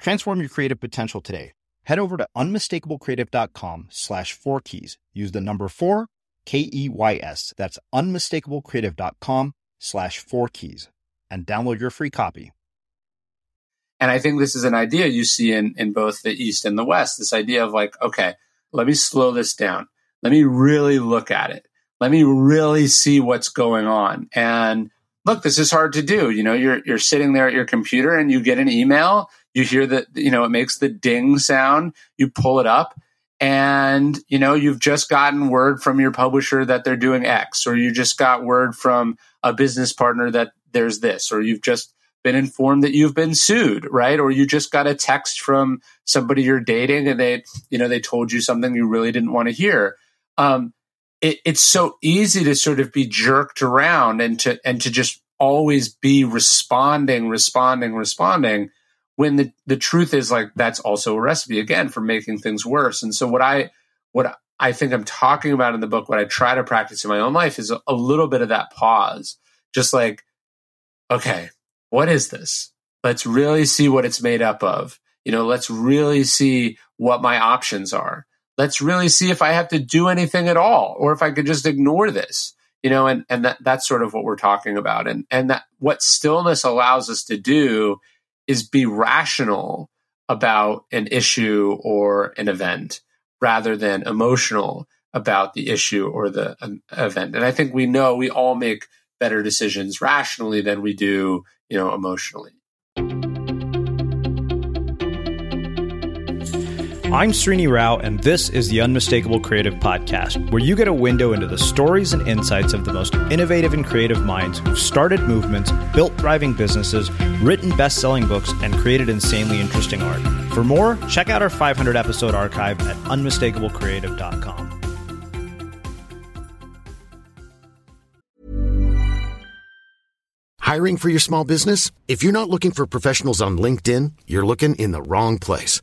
Transform your creative potential today. Head over to unmistakablecreative.com slash four keys. Use the number four, K E Y S. That's unmistakablecreative.com slash four keys and download your free copy. And I think this is an idea you see in, in both the East and the West this idea of like, okay, let me slow this down. Let me really look at it. Let me really see what's going on. And look, this is hard to do. You know, you're, you're sitting there at your computer and you get an email you hear that, you know, it makes the ding sound. You pull it up and, you know, you've just gotten word from your publisher that they're doing X, or you just got word from a business partner that there's this, or you've just been informed that you've been sued, right? Or you just got a text from somebody you're dating and they, you know, they told you something you really didn't want to hear. Um, it, it's so easy to sort of be jerked around and to and to just always be responding, responding, responding when the, the truth is like that's also a recipe again for making things worse. And so what I what I think I'm talking about in the book, what I try to practice in my own life is a, a little bit of that pause. Just like, okay, what is this? Let's really see what it's made up of. You know, let's really see what my options are. Let's really see if I have to do anything at all or if I could just ignore this. You know, and, and that, that's sort of what we're talking about. And and that what stillness allows us to do is be rational about an issue or an event rather than emotional about the issue or the um, event. And I think we know we all make better decisions rationally than we do, you know, emotionally. I'm Srini Rao, and this is the Unmistakable Creative Podcast, where you get a window into the stories and insights of the most innovative and creative minds who've started movements, built thriving businesses, written best selling books, and created insanely interesting art. For more, check out our 500 episode archive at unmistakablecreative.com. Hiring for your small business? If you're not looking for professionals on LinkedIn, you're looking in the wrong place.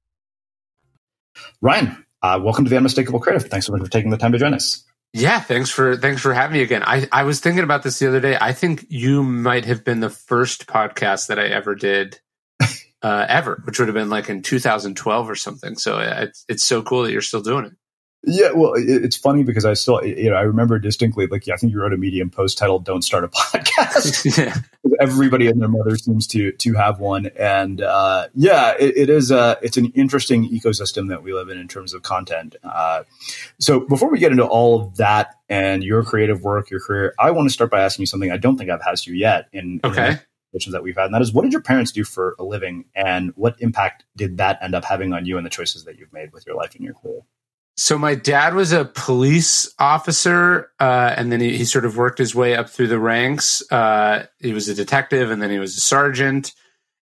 Ryan, uh, welcome to the Unmistakable Creative. Thanks so much for taking the time to join us. Yeah, thanks for thanks for having me again. I, I was thinking about this the other day. I think you might have been the first podcast that I ever did uh, ever, which would have been like in 2012 or something. So uh, it's it's so cool that you're still doing it. Yeah, well, it's funny because I still, you know, I remember distinctly, like, yeah, I think you wrote a Medium post titled "Don't Start a Podcast." yeah. Everybody and their mother seems to to have one, and uh, yeah, it, it is a it's an interesting ecosystem that we live in in terms of content. Uh, so before we get into all of that and your creative work, your career, I want to start by asking you something I don't think I've asked you yet. In, okay. In that we've had, and that is, what did your parents do for a living, and what impact did that end up having on you and the choices that you've made with your life and your career? So my dad was a police officer, uh, and then he, he, sort of worked his way up through the ranks. Uh, he was a detective, and then he was a sergeant,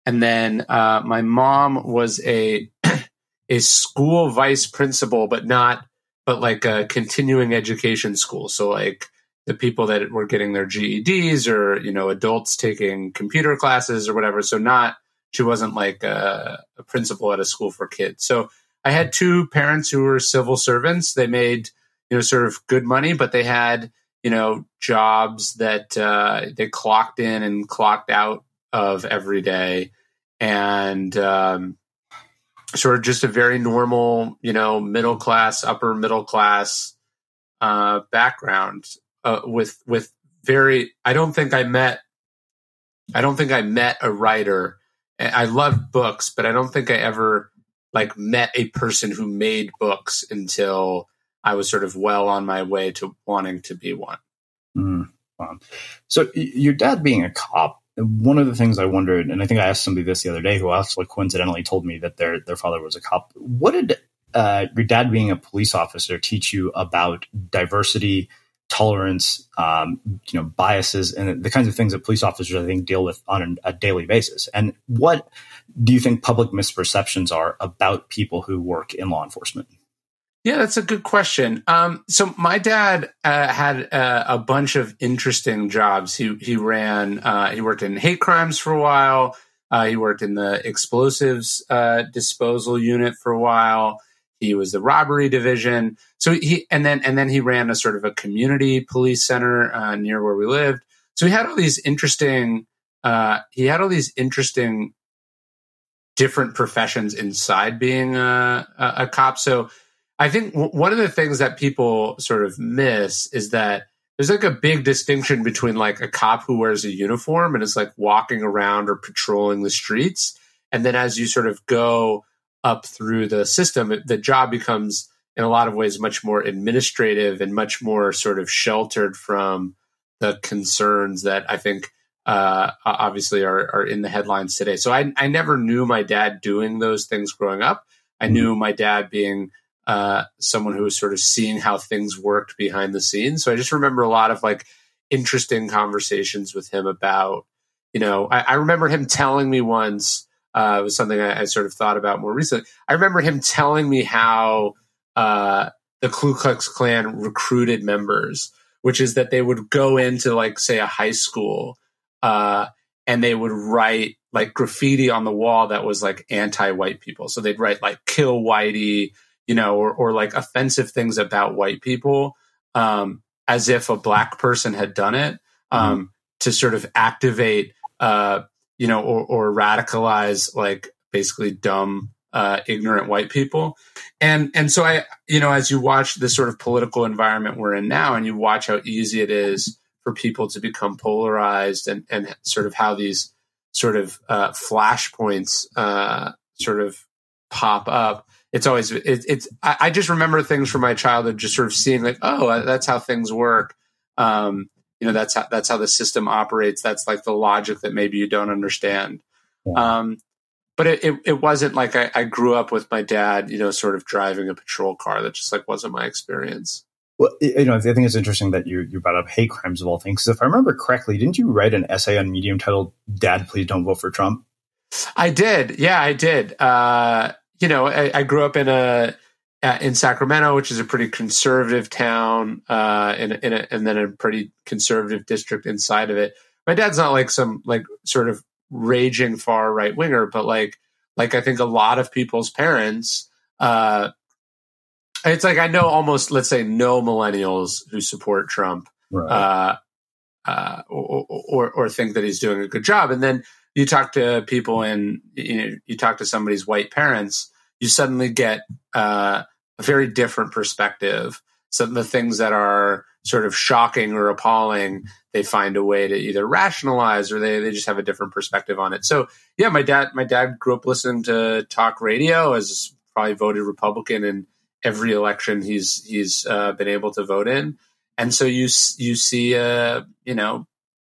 and then uh, my mom was a a school vice principal, but not, but like a continuing education school. So like the people that were getting their GEDs, or you know, adults taking computer classes or whatever. So not she wasn't like a, a principal at a school for kids. So I had two parents who were civil servants. They made, you know, sort of good money, but they had, you know, jobs that uh, they clocked in and clocked out of every day. And um, sort of just a very normal, you know, middle class, upper middle class uh, background uh, with, with very, I don't think I met, I don't think I met a writer. I love books, but I don't think I ever like met a person who made books until I was sort of well on my way to wanting to be one. Mm, So your dad being a cop, one of the things I wondered, and I think I asked somebody this the other day who actually coincidentally told me that their their father was a cop. What did uh, your dad being a police officer teach you about diversity, tolerance, um, you know, biases, and the kinds of things that police officers I think deal with on a daily basis? And what do you think public misperceptions are about people who work in law enforcement? Yeah, that's a good question. Um, so my dad uh, had uh, a bunch of interesting jobs. He he ran. Uh, he worked in hate crimes for a while. Uh, he worked in the explosives uh, disposal unit for a while. He was the robbery division. So he and then and then he ran a sort of a community police center uh, near where we lived. So he had all these interesting. he had all these interesting different professions inside being a, a, a cop. So I think w- one of the things that people sort of miss is that there's like a big distinction between like a cop who wears a uniform and is like walking around or patrolling the streets. And then as you sort of go up through the system, the job becomes in a lot of ways much more administrative and much more sort of sheltered from the concerns that I think uh, obviously are, are in the headlines today. So I, I never knew my dad doing those things growing up. I knew mm-hmm. my dad being uh, someone who was sort of seeing how things worked behind the scenes. So I just remember a lot of like interesting conversations with him about, you know, I, I remember him telling me once, uh, was something I, I, sort of thought about more recently. I remember him telling me how uh, the Ku Klux Klan recruited members which is that they would go into like say a high school uh, and they would write like graffiti on the wall that was like anti-white people. So they'd write like "kill whitey," you know, or or like offensive things about white people, um, as if a black person had done it um, mm-hmm. to sort of activate, uh, you know, or, or radicalize like basically dumb uh, ignorant white people. And and so I, you know, as you watch this sort of political environment we're in now, and you watch how easy it is for people to become polarized, and and sort of how these sort of uh, flashpoints uh, sort of pop up. It's always it, it's. I, I, just remember things from my childhood, just sort of seeing like, oh, that's how things work. Um, you know, that's how that's how the system operates. That's like the logic that maybe you don't understand. Yeah. Um, but it, it, it, wasn't like I, I, grew up with my dad, you know, sort of driving a patrol car. That just like wasn't my experience. Well, you know, I think it's interesting that you, you brought up hate crimes of all things. Because if I remember correctly, didn't you write an essay on Medium titled "Dad, Please Don't Vote for Trump"? I did. Yeah, I did. Uh, you know, I, I, grew up in a in Sacramento, which is a pretty conservative town, uh, in, in a, and then a pretty conservative district inside of it. My dad's not like some like sort of raging far right winger, but like like I think a lot of people's parents, uh, it's like I know almost let's say no millennials who support Trump, right. uh, uh, or, or, or think that he's doing a good job, and then you talk to people and you know you talk to somebody's white parents, you suddenly get uh, a very different perspective. Some of the things that are sort of shocking or appalling, they find a way to either rationalize or they, they just have a different perspective on it. So yeah, my dad my dad grew up listening to talk radio, as probably voted Republican in every election he's he's uh, been able to vote in, and so you you see uh, you know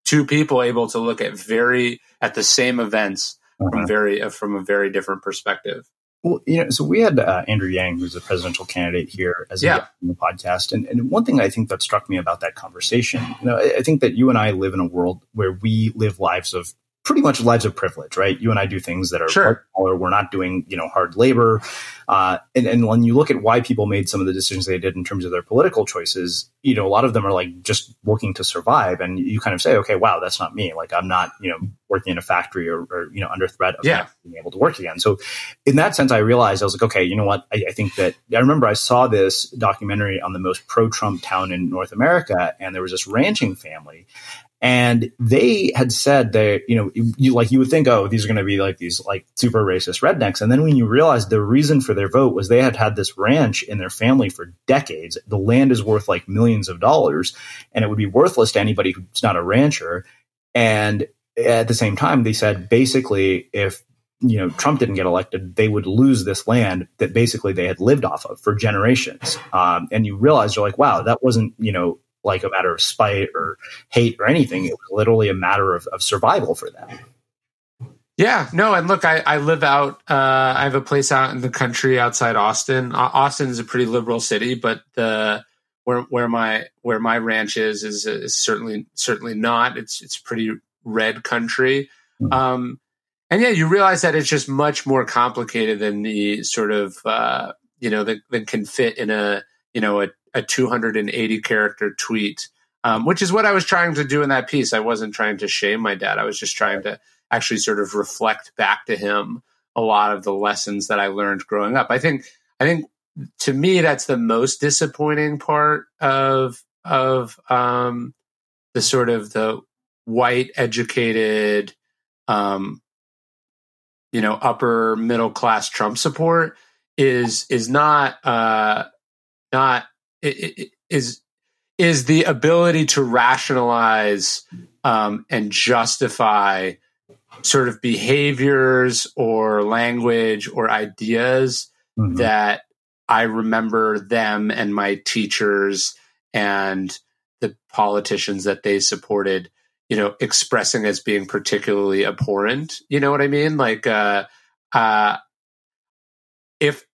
two people able to look at very at the same events uh-huh. from very uh, from a very different perspective. Well, you know, so we had uh, Andrew Yang, who's a presidential candidate here, as a yeah. in the podcast, and, and one thing I think that struck me about that conversation, you know, I, I think that you and I live in a world where we live lives of pretty much lives of privilege, right? You and I do things that are sure. smaller. We're not doing, you know, hard labor. Uh, and, and when you look at why people made some of the decisions they did in terms of their political choices, you know, a lot of them are like just working to survive. And you kind of say, okay, wow, that's not me. Like I'm not, you know, working in a factory or, or you know, under threat of yeah. being able to work again. So in that sense, I realized I was like, okay, you know what? I, I think that I remember I saw this documentary on the most pro Trump town in North America and there was this ranching family and they had said that, you know, you like you would think, oh, these are going to be like these like super racist rednecks. And then when you realize the reason for their vote was they had had this ranch in their family for decades. The land is worth like millions of dollars and it would be worthless to anybody who's not a rancher. And at the same time, they said basically if you know Trump didn't get elected, they would lose this land that basically they had lived off of for generations. Um, and you realize you're like, wow, that wasn't you know like a matter of spite or hate or anything. It was literally a matter of, of survival for them. Yeah, no, and look, I, I live out. Uh, I have a place out in the country outside Austin. Austin is a pretty liberal city, but the where where my where my ranch is is, is certainly certainly not. It's it's pretty red country. Mm-hmm. Um, and yeah, you realize that it's just much more complicated than the sort of uh, you know that, that can fit in a you know a a 280 character tweet, um, which is what I was trying to do in that piece. I wasn't trying to shame my dad. I was just trying to actually sort of reflect back to him a lot of the lessons that I learned growing up. I think, I think to me, that's the most disappointing part of, of, um, the sort of the white educated, um, you know, upper middle class Trump support is, is not, uh, not is is the ability to rationalize um, and justify sort of behaviors or language or ideas mm-hmm. that I remember them and my teachers and the politicians that they supported, you know, expressing as being particularly abhorrent. You know what I mean? Like, uh, uh, if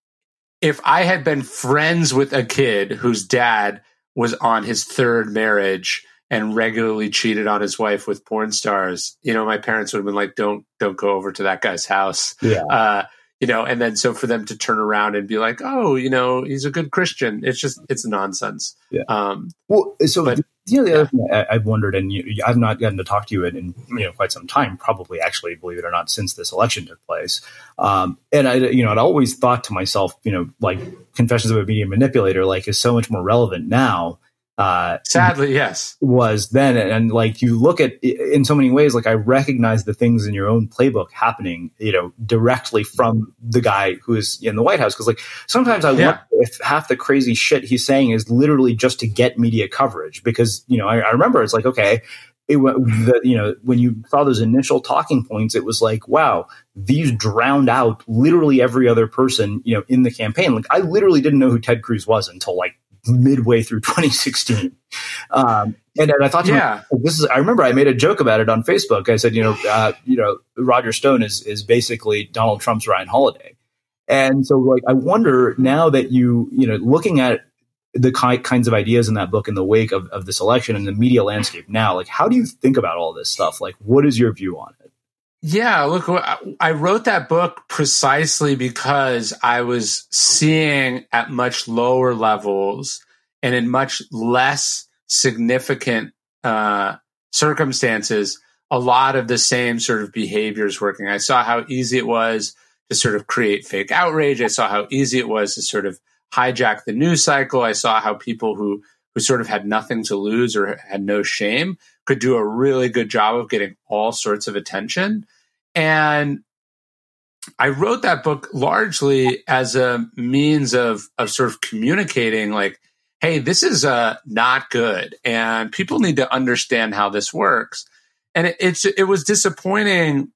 if I had been friends with a kid whose dad was on his third marriage and regularly cheated on his wife with porn stars, you know, my parents would have been like, "Don't, don't go over to that guy's house." Yeah. Uh, you know, and then so for them to turn around and be like, oh, you know, he's a good Christian. It's just it's nonsense. Yeah. Um, well, so but, you know, the other thing I, have wondered, and you, I've not gotten to talk to you in, in, you know quite some time, probably actually, believe it or not, since this election took place. Um, and I, you know, I'd always thought to myself, you know, like Confessions of a Media Manipulator, like is so much more relevant now uh, Sadly, yes, was then, and, and, like you look at in so many ways, like I recognize the things in your own playbook happening, you know, directly from the guy who is in the White House. Because like sometimes I yeah. wonder if half the crazy shit he's saying is literally just to get media coverage. Because you know, I, I remember it's like okay, it the, you know when you saw those initial talking points it was like wow these drowned out literally every other person you know in the campaign like i literally didn't know who ted cruz was until like midway through 2016. Um, and, and, I thought, yeah, myself, this is. I remember I made a joke about it on Facebook. I said, you know, uh, you know, Roger Stone is is basically Donald Trump's Ryan Holiday. And so, like, I wonder now that you, you know, looking at the ki- kinds of ideas in that book in the wake of, of this election and the media landscape now, like, how do you think about all this stuff? Like, what is your view on it? Yeah, look, I wrote that book precisely because I was seeing at much lower levels and in much less significant uh, circumstances a lot of the same sort of behaviors working. I saw how easy it was to sort of create fake outrage. I saw how easy it was to sort of hijack the news cycle. I saw how people who who sort of had nothing to lose or had no shame could do a really good job of getting all sorts of attention. And I wrote that book largely as a means of of sort of communicating like, hey, this is uh, not good, and people need to understand how this works. And it, it's it was disappointing.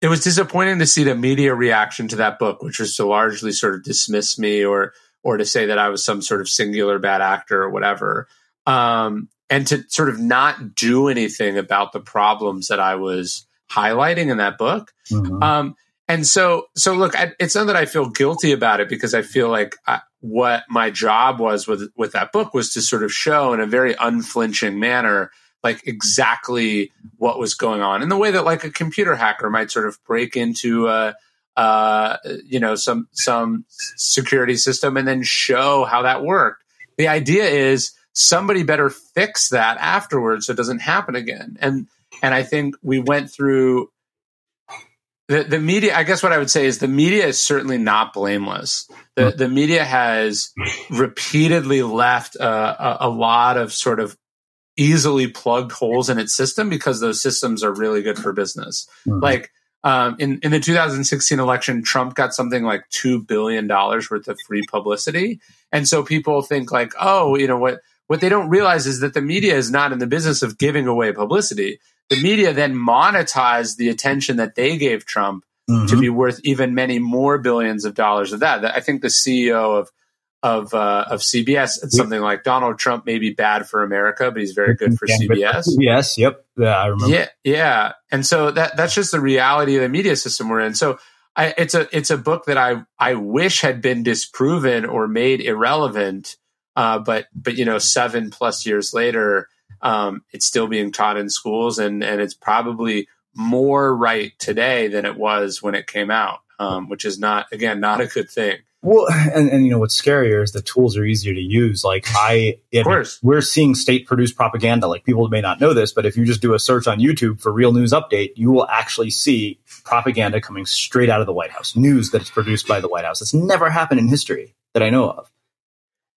It was disappointing to see the media reaction to that book, which was to largely sort of dismiss me or or to say that I was some sort of singular bad actor or whatever. Um, and to sort of not do anything about the problems that I was highlighting in that book. Mm-hmm. Um, and so, so look, I, it's not that I feel guilty about it because I feel like I, what my job was with with that book was to sort of show in a very unflinching manner like exactly what was going on in the way that like a computer hacker might sort of break into a uh, you know some some security system and then show how that worked. The idea is somebody better fix that afterwards so it doesn't happen again. And and I think we went through the, the media. I guess what I would say is the media is certainly not blameless. The, the media has repeatedly left a, a lot of sort of easily plugged holes in its system because those systems are really good for business. Mm-hmm. Like um, in in the 2016 election, Trump got something like two billion dollars worth of free publicity, and so people think like, oh, you know what? What they don't realize is that the media is not in the business of giving away publicity the media then monetized the attention that they gave Trump mm-hmm. to be worth even many more billions of dollars of that. I think the CEO of of uh, of CBS said something like Donald Trump may be bad for America, but he's very good for CBS. Yes, yep, yeah, I remember. Yeah, yeah, and so that that's just the reality of the media system we're in. So I, it's a it's a book that I I wish had been disproven or made irrelevant, uh, but but you know seven plus years later, um, it's still being taught in schools, and and it's probably more right today than it was when it came out, um, which is not again not a good thing. Well, and, and you know what's scarier is the tools are easier to use. Like I, of course, we're seeing state produced propaganda. Like people may not know this, but if you just do a search on YouTube for real news update, you will actually see propaganda coming straight out of the White House, news that is produced by the White House. It's never happened in history that I know of.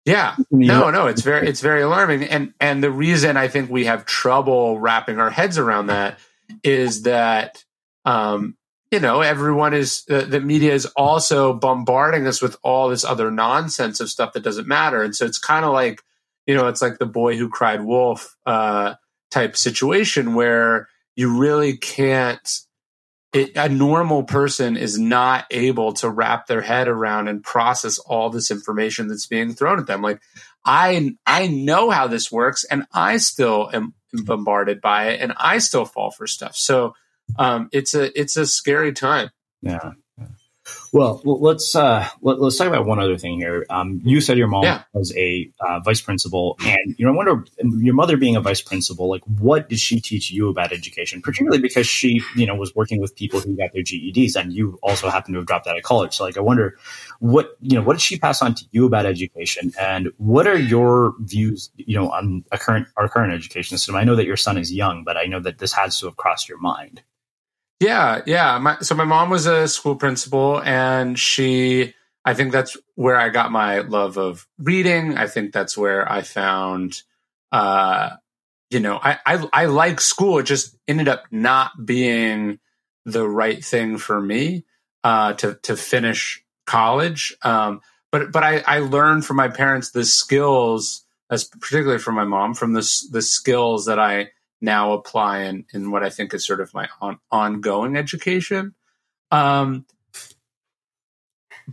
Yeah. No, no, it's very it's very alarming. And and the reason I think we have trouble wrapping our heads around that is that um you know, everyone is uh, the media is also bombarding us with all this other nonsense of stuff that doesn't matter. And so it's kind of like, you know, it's like the boy who cried wolf uh type situation where you really can't it, a normal person is not able to wrap their head around and process all this information that's being thrown at them. Like I, I know how this works and I still am bombarded by it and I still fall for stuff. So, um, it's a, it's a scary time. Yeah. Well, let's uh, let, us talk about one other thing here. Um, you said your mom yeah. was a uh, vice principal, and you know, I wonder your mother being a vice principal, like what did she teach you about education? Particularly because she, you know, was working with people who got their GEDs, and you also happen to have dropped out of college. So, like, I wonder what you know, what did she pass on to you about education, and what are your views, you know, on a current our current education system? I know that your son is young, but I know that this has to have crossed your mind. Yeah, yeah. My, so my mom was a school principal, and she, I think that's where I got my love of reading. I think that's where I found, uh, you know, I, I, I like school. It just ended up not being the right thing for me uh, to to finish college. Um, but but I, I learned from my parents the skills, as particularly from my mom, from the the skills that I now apply in, in what I think is sort of my on, ongoing education. Um,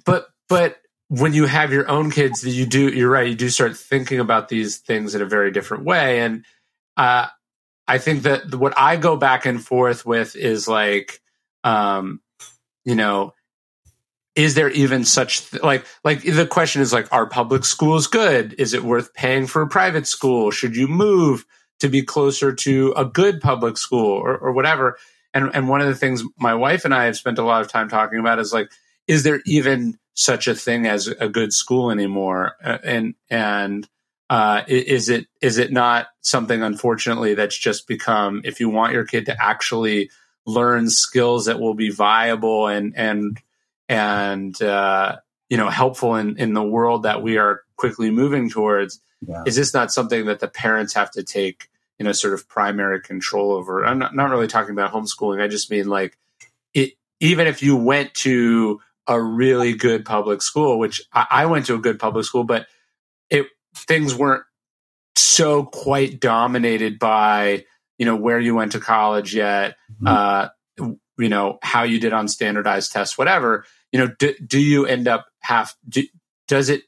but but when you have your own kids, you do you're right. You do start thinking about these things in a very different way, and uh, I think that what I go back and forth with is like, um, you know, is there even such th- like like the question is like, are public schools good? Is it worth paying for a private school? Should you move? To be closer to a good public school or, or whatever. And and one of the things my wife and I have spent a lot of time talking about is like, is there even such a thing as a good school anymore? Uh, and and uh, is it is it not something unfortunately that's just become if you want your kid to actually learn skills that will be viable and and and uh, you know helpful in in the world that we are quickly moving towards yeah. is this not something that the parents have to take you know sort of primary control over i'm not, not really talking about homeschooling i just mean like it even if you went to a really good public school which I, I went to a good public school but it things weren't so quite dominated by you know where you went to college yet mm-hmm. uh you know how you did on standardized tests whatever you know do, do you end up have do, does it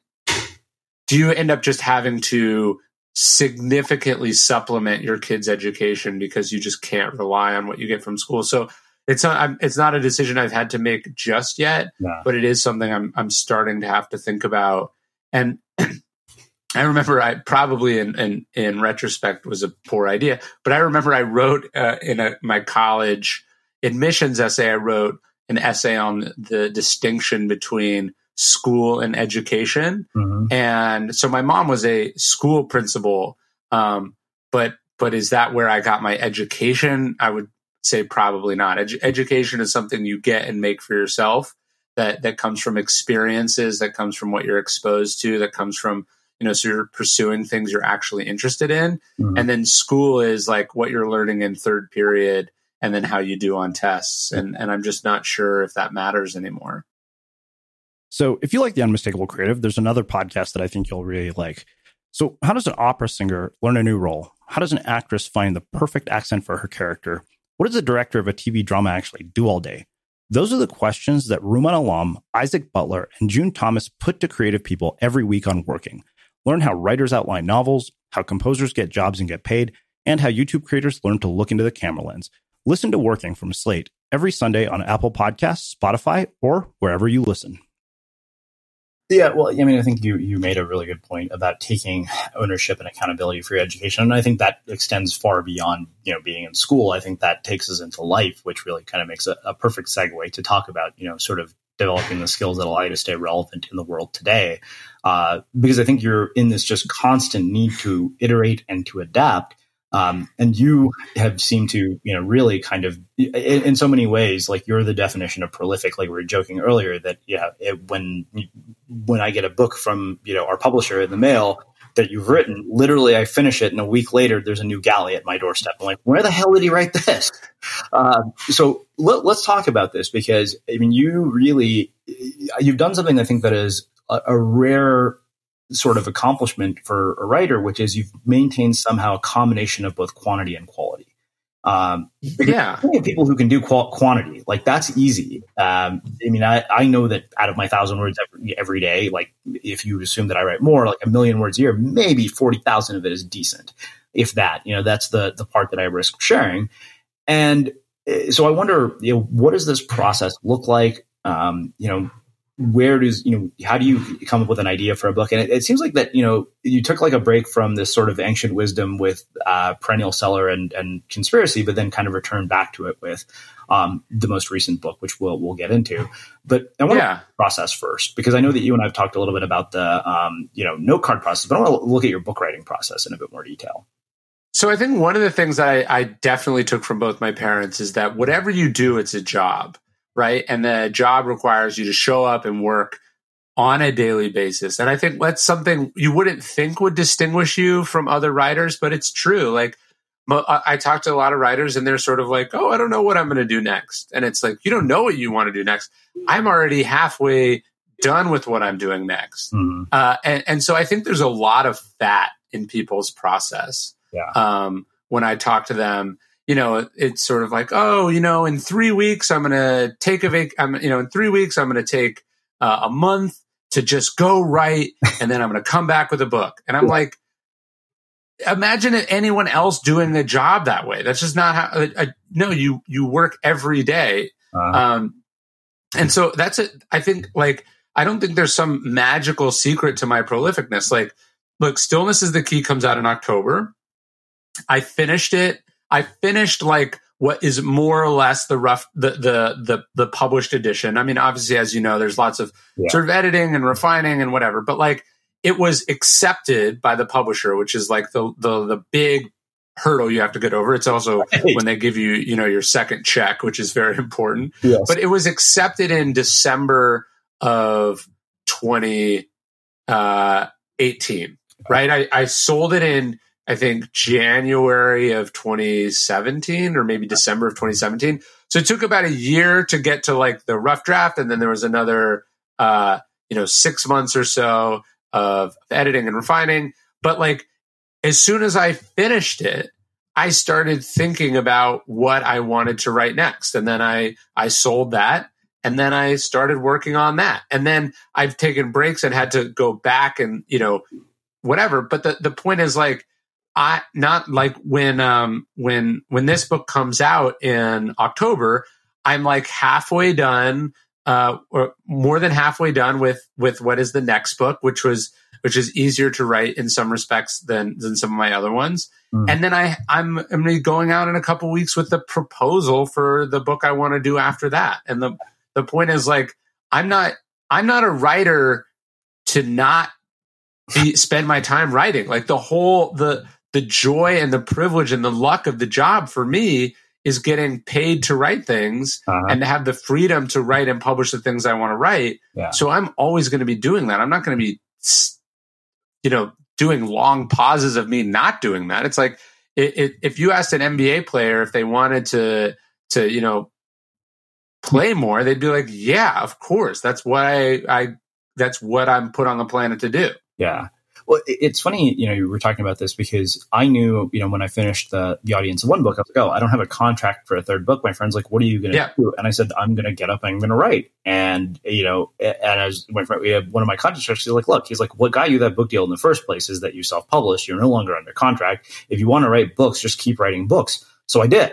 do you end up just having to significantly supplement your kid's education because you just can't rely on what you get from school? So it's not it's not a decision I've had to make just yet, but it is something I'm I'm starting to have to think about. And I remember I probably in, in, in retrospect was a poor idea, but I remember I wrote uh, in a, my college admissions essay. I wrote an essay on the distinction between school and education. Mm-hmm. And so my mom was a school principal. Um, but, but is that where I got my education? I would say probably not. Edu- education is something you get and make for yourself that, that comes from experiences, that comes from what you're exposed to, that comes from, you know, so you're pursuing things you're actually interested in. Mm-hmm. And then school is like what you're learning in third period and then how you do on tests. And, and I'm just not sure if that matters anymore. So if you like the unmistakable creative, there's another podcast that I think you'll really like. So how does an opera singer learn a new role? How does an actress find the perfect accent for her character? What does the director of a TV drama actually do all day? Those are the questions that Rumaan Alam Isaac Butler, and June Thomas put to creative people every week on Working. Learn how writers outline novels, how composers get jobs and get paid, and how YouTube creators learn to look into the camera lens. Listen to Working from Slate every Sunday on Apple Podcasts, Spotify, or wherever you listen. Yeah, well, I mean, I think you you made a really good point about taking ownership and accountability for your education, and I think that extends far beyond you know being in school. I think that takes us into life, which really kind of makes a, a perfect segue to talk about you know sort of developing the skills that allow you to stay relevant in the world today. Uh, because I think you're in this just constant need to iterate and to adapt. Um, and you have seemed to, you know, really kind of, in, in, so many ways, like you're the definition of prolific. Like we were joking earlier that, yeah, it, when when I get a book from, you know, our publisher in the mail that you've written, literally I finish it, and a week later there's a new galley at my doorstep. I'm like, where the hell did he write this? Uh, so let, us talk about this because I mean, you really you've done something I think that is a rare sort of accomplishment for a writer, which is you've maintained somehow a combination of both quantity and quality. Um, yeah, people who can do qual- quantity like that's easy. Um, I mean, I, I know that out of my thousand words every, every day, like if you assume that I write more, like a million words a year, maybe forty thousand of it is decent, if that. You know, that's the the part that I risk sharing. And eh, so I wonder, you know, what does this process look like? Um, you know, where does you know how do you come up with an idea for a book? And it, it, seems like that you know you took like a break from this sort of ancient wisdom with uh, perennial seller and and conspiracy, but then kind of returned back to it with um, the most recent book, which we'll we'll get into. But I want yeah. to process first because I know that you and I've talked a little bit about the um, you know note card process, but I want to look at your book writing process in a bit more detail. So I think one of the things I, I definitely took from both my parents is that whatever you do, it's a job, right? And the job requires you to show up and work on a daily basis. And I think that's something you wouldn't think would distinguish you from other writers, but it's true. Like I talk to a lot of writers and they're sort of like, oh, I don't know what I'm going to do next. And it's like, you don't know what you want to do next. I'm already halfway done with what I'm doing next. Mm-hmm. Uh, and, and so I think there's a lot of fat in people's process. Yeah. Um, when I talk to them, you know, it's sort of like, oh, you know, in three weeks I'm going to take a vac. I'm, you know, in three weeks I'm going to take uh, a month to just go write, and then I'm going to come back with a book. And I'm like, imagine anyone else doing a job that way. That's just not how. Uh, uh, no, you you work every day. Uh-huh. Um, and so that's it. I think like I don't think there's some magical secret to my prolificness. Like, look, stillness is the key comes out in October. I finished it. I finished like what is more or less the rough the the the, the published edition. I mean, obviously, as you know, there's lots of yeah. sort of editing and refining and whatever, but like it was accepted by the publisher, which is like the the the big hurdle you have to get over. It's also right. when they give you, you know, your second check, which is very important. Yes. But it was accepted in December of 2018, uh, right? I, I sold it in I think January of 2017 or maybe December of 2017. So it took about a year to get to like the rough draft. And then there was another, uh, you know, six months or so of editing and refining. But like, as soon as I finished it, I started thinking about what I wanted to write next. And then I, I sold that. And then I started working on that. And then I've taken breaks and had to go back and, you know, whatever. But the, the point is like, I not like when um when when this book comes out in October, I'm like halfway done, uh, or more than halfway done with with what is the next book, which was which is easier to write in some respects than than some of my other ones. Mm. And then I I'm I'm going out in a couple weeks with the proposal for the book I want to do after that. And the the point is like I'm not I'm not a writer to not be, spend my time writing. Like the whole the the joy and the privilege and the luck of the job for me is getting paid to write things uh-huh. and to have the freedom to write and publish the things I want to write. Yeah. So I'm always going to be doing that. I'm not going to be, you know, doing long pauses of me not doing that. It's like it, it, if you asked an NBA player if they wanted to, to you know, play more, they'd be like, "Yeah, of course. That's what I, I that's what I'm put on the planet to do." Yeah. Well, it's funny, you know, you were talking about this because I knew, you know, when I finished the the audience of one book, I was like, oh, I don't have a contract for a third book. My friend's like, what are you going to yeah. do? And I said, I'm going to get up and I'm going to write. And you know, and as my friend, we have one of my contract he's like, look, he's like, what got you that book deal in the first place is that you self published. You're no longer under contract. If you want to write books, just keep writing books. So I did.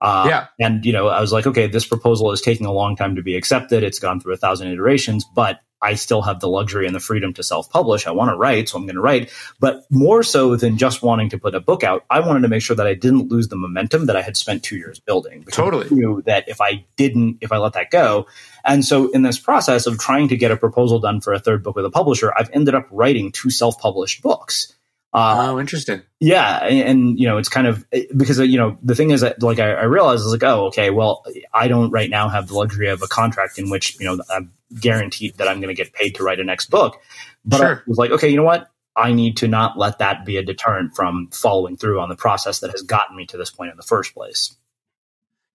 Uh, yeah. And, you know, I was like, okay, this proposal is taking a long time to be accepted. It's gone through a thousand iterations, but I still have the luxury and the freedom to self publish. I want to write, so I'm going to write. But more so than just wanting to put a book out, I wanted to make sure that I didn't lose the momentum that I had spent two years building. Totally. I knew that if I didn't, if I let that go. And so in this process of trying to get a proposal done for a third book with a publisher, I've ended up writing two self published books. Uh, oh, interesting. Yeah, and, and, you know, it's kind of because you know the thing is that like I, I realized is like, oh, okay, well, I don't right now have the luxury of a contract in which you know I'm guaranteed that I'm going to get paid to write a next book. But sure. I was like, okay, you know what? I need to not let that be a deterrent from following through on the process that has gotten me to this point in the first place.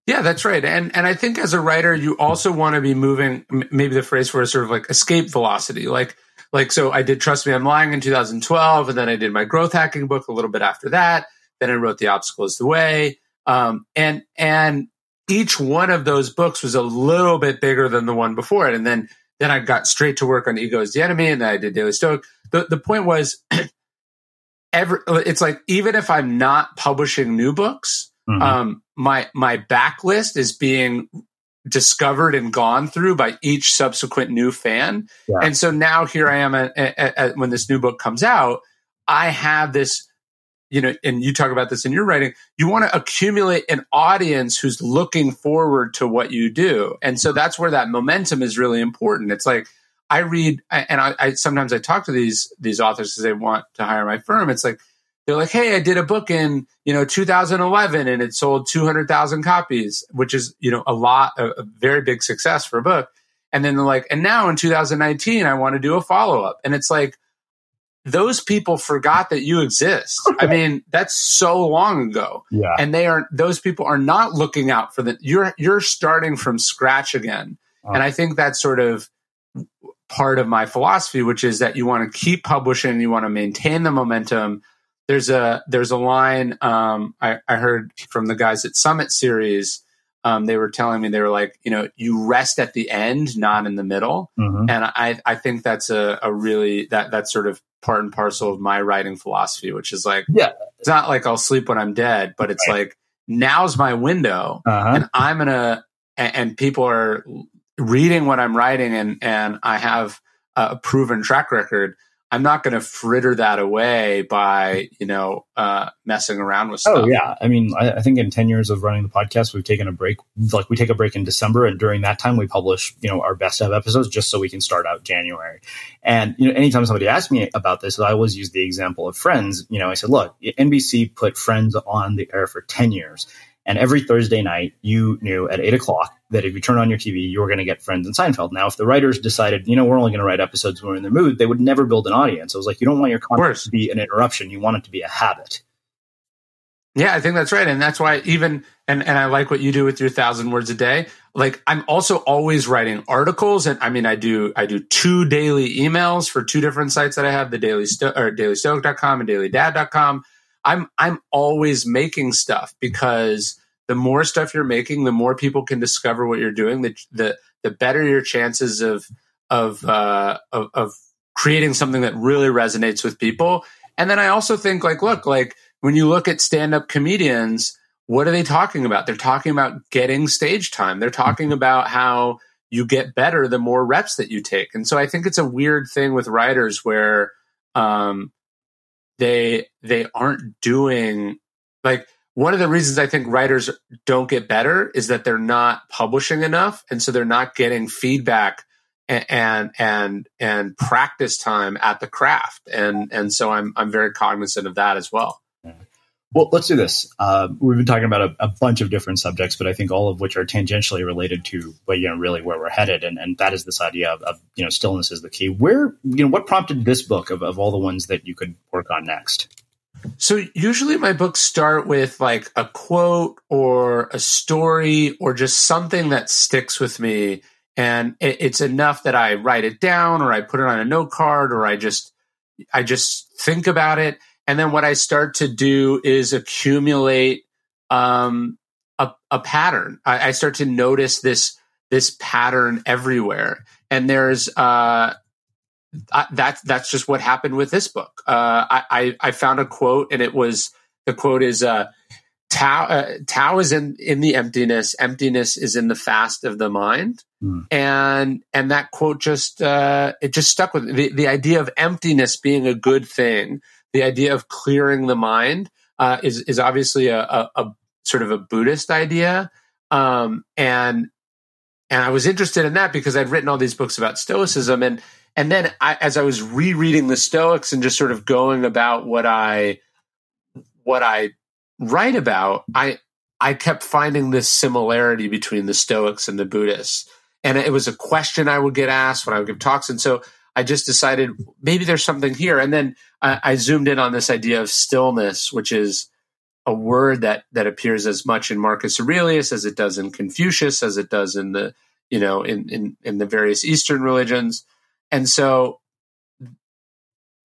Yeah, that's right. And and I think as a writer, you also want to be moving. Maybe the phrase for it is sort of like escape velocity, like like, so I did Trust Me, I'm Lying in 2012, and then I did my growth hacking book a little bit after that. Then I wrote The Obstacle is the Way. Um, and, and each one of those books was a little bit bigger than the one before it. And then, then I got straight to work on Ego is the Enemy, and then I did Daily Stoic. The, the point was, every, it's like, even if I'm not publishing new books, mm-hmm. um, my, my backlist is being discovered and gone through by each subsequent new fan. Yeah. And so now here I am at, at, at, when this new book comes out, I have this, you know, and you talk about this in your writing, you want to accumulate an audience who's looking forward to what you do. And so that's where that momentum is really important. It's like, I read, and I, I sometimes I talk to these, these authors because they want to hire my firm. It's like, they're like, Hey, I did a book in, you know, 2011 and it sold 200,000 copies, which is, you know, a lot, a, a very big success for a book. And then they're like, and now in 2019, I want to do a follow up. And it's like, those people forgot that you exist. I mean, that's so long ago. Yeah. And they are, those people are not looking out for the, you're, you're starting from scratch again. Oh. And I think that's sort of part of my philosophy, which is that you want to keep publishing, you want to maintain the momentum there's a there's a line um, I, I, heard from the guys at Summit Series. Um, they were telling me they were like, you know, you rest at the end, not in the middle, mm-hmm. and I I think that's a, a really that that's sort of part and parcel of my writing philosophy, which is like, yeah, it's not like I'll sleep when I'm dead, but it's right. like now's my window, uh-huh. and I'm gonna and, and people are reading what I'm writing, and and I have a proven track record I'm not going to fritter that away by you know uh, messing around with stuff. Oh yeah, I mean, I, I, think in ten years of running the podcast, we've taken a break. Like we take a break in December, and during that time, we publish you know our best of episodes just so we can start out January. And you know, anytime somebody asks me about this, I always use the example of Friends. You know, I said, look, NBC put Friends on the air for ten years, and every Thursday night, you knew at eight o'clock that if you turn on your TV, you were going to get Friends and Seinfeld. Now, if the writers decided, you know, we're only going to write episodes when we're in the mood, they would never build an audience. I was like, you don't want your content to be an interruption. You want it to be a habit. Yeah, I think that's right. And that's why even, and, and I like what you do with your thousand words a day. Like I'm also always writing articles. And I mean, I do, I do two daily emails for two different sites that I have, the daily sto- or dailystoic.com and dailydad.com. I'm I'm always making stuff because the more stuff you're making, the more people can discover what you're doing. The the the better your chances of of uh, of, of creating something that really resonates with people. And then I also think like, look, like when you look at stand up comedians, what are they talking about? They're talking about getting stage time. They're talking about how you get better the more reps that you take. And so I think it's a weird thing with writers where um, they they aren't doing like one of the reasons I think writers don't get better is that they're not publishing enough, and so they're not getting feedback and and and, practice time at the craft, and and so I'm I'm very cognizant of that as well. Well, let's do this. Uh, we've been talking about a, a, bunch of different subjects, but I think all of which are tangentially related to, well, you know, really where we're headed, and, and that is this idea of, of, you know, stillness is the key. Where, you know, what prompted this book of, of all the ones that you could work on next? So usually my books start with like a quote or a story or just something that sticks with me, and it, it's enough that I write it down or I put it on a note card or I just I just think about it and then what I start to do is accumulate um, a, a, pattern. I, I, start to notice this this pattern everywhere, and there's uh, I, that's that's just what happened with this book. Uh, I, I found a quote, and it was the quote is uh, Tao, uh, Tao is in, in the emptiness. Emptiness is in the fast of the mind. Mm. And, and that quote just, uh, it just stuck with me. The, the idea of emptiness being a good thing the idea of clearing the mind uh, is is obviously a, a, a, sort of a Buddhist idea, um, and and I was interested in that because I'd written all these books about Stoicism, and and then I, as I was rereading the Stoics and just sort of going about what I what I write about, I I kept finding this similarity between the Stoics and the Buddhists, and it was a question I would get asked when I would give talks, and so I just decided maybe there's something here. And then I, I, zoomed in on this idea of stillness, which is a word that that appears as much in Marcus Aurelius as it does in Confucius, as it does in the you know in in, in the various Eastern religions. And so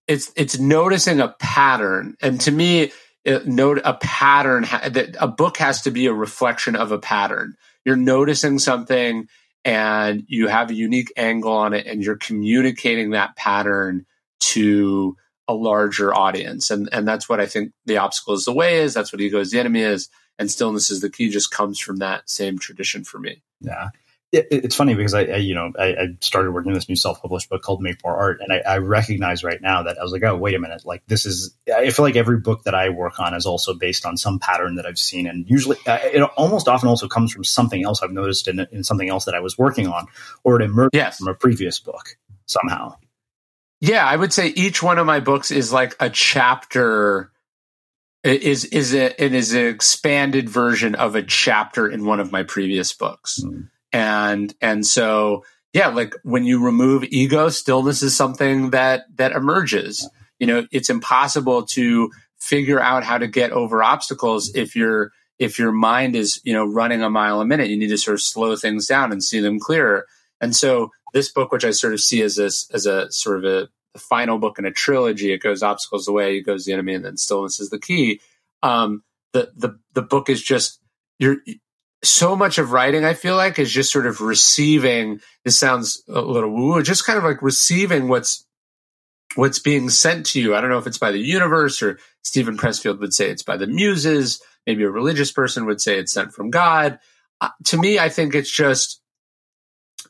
it's it's noticing a pattern. And to me, it, note a pattern that a book has to be a reflection of a pattern. You're noticing something and you have a unique angle on it and you're communicating that pattern to a larger audience. And, and that's what I think the obstacle is the way is. That's what ego is the enemy is. And stillness is the key just comes from that same tradition for me. Yeah. it, it's funny because I, I you know, I, I, started working on this new self-published book called Make More Art, and I, I, recognize right now that I was like, oh, wait a minute, like this is. I feel like every book that I work on is also based on some pattern that I've seen, and usually uh, it almost often also comes from something else I've noticed in, in something else that I was working on, or it emerged yes. from a previous book somehow. Yeah, I would say each one of my books is like a chapter is is a, it is an expanded version of a chapter in one of my previous books. Mm. And and so yeah, like when you remove ego, stillness is something that that emerges. You know, it's impossible to figure out how to get over obstacles if your if your mind is, you know, running a mile a minute. You need to sort of slow things down and see them clearer. And so this book, which I sort of see as this as a sort of a final book in a trilogy. It goes obstacles away, it goes the enemy, and then stillness is the key. Um, the the the book is just you're so much of writing. I feel like is just sort of receiving. This sounds a little woo, woo, just kind of like receiving what's what's being sent to you. I don't know if it's by the universe or Steven Pressfield would say it's by the muses. Maybe a religious person would say it's sent from God. Uh, to me, I think it's just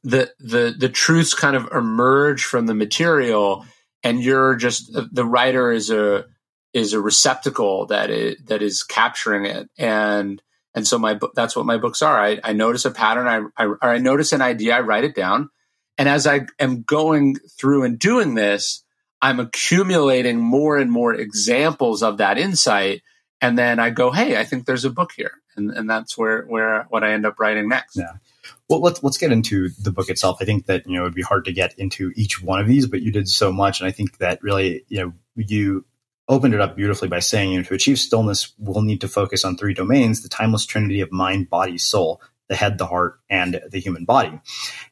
the the the truths kind of emerge from the material and you're just uh, the writer is a is a receptacle that is that is capturing it. And and so my that's what my books are. I, I notice a pattern. I, I i notice an idea i write it down. And as i am going through and doing this i'm accumulating more and more examples of that insight. And then i go hey i think there's a book here. And and that's where where what i end up writing next. Yeah well, let's let's get into the book itself. I think that you know it'd be hard to get into each one of these, but you did so much, and I think that really you know you opened it up beautifully by saying you know to achieve stillness, we'll need to focus on three domains: the timeless trinity of mind, body, soul, the head, the heart, and the human body.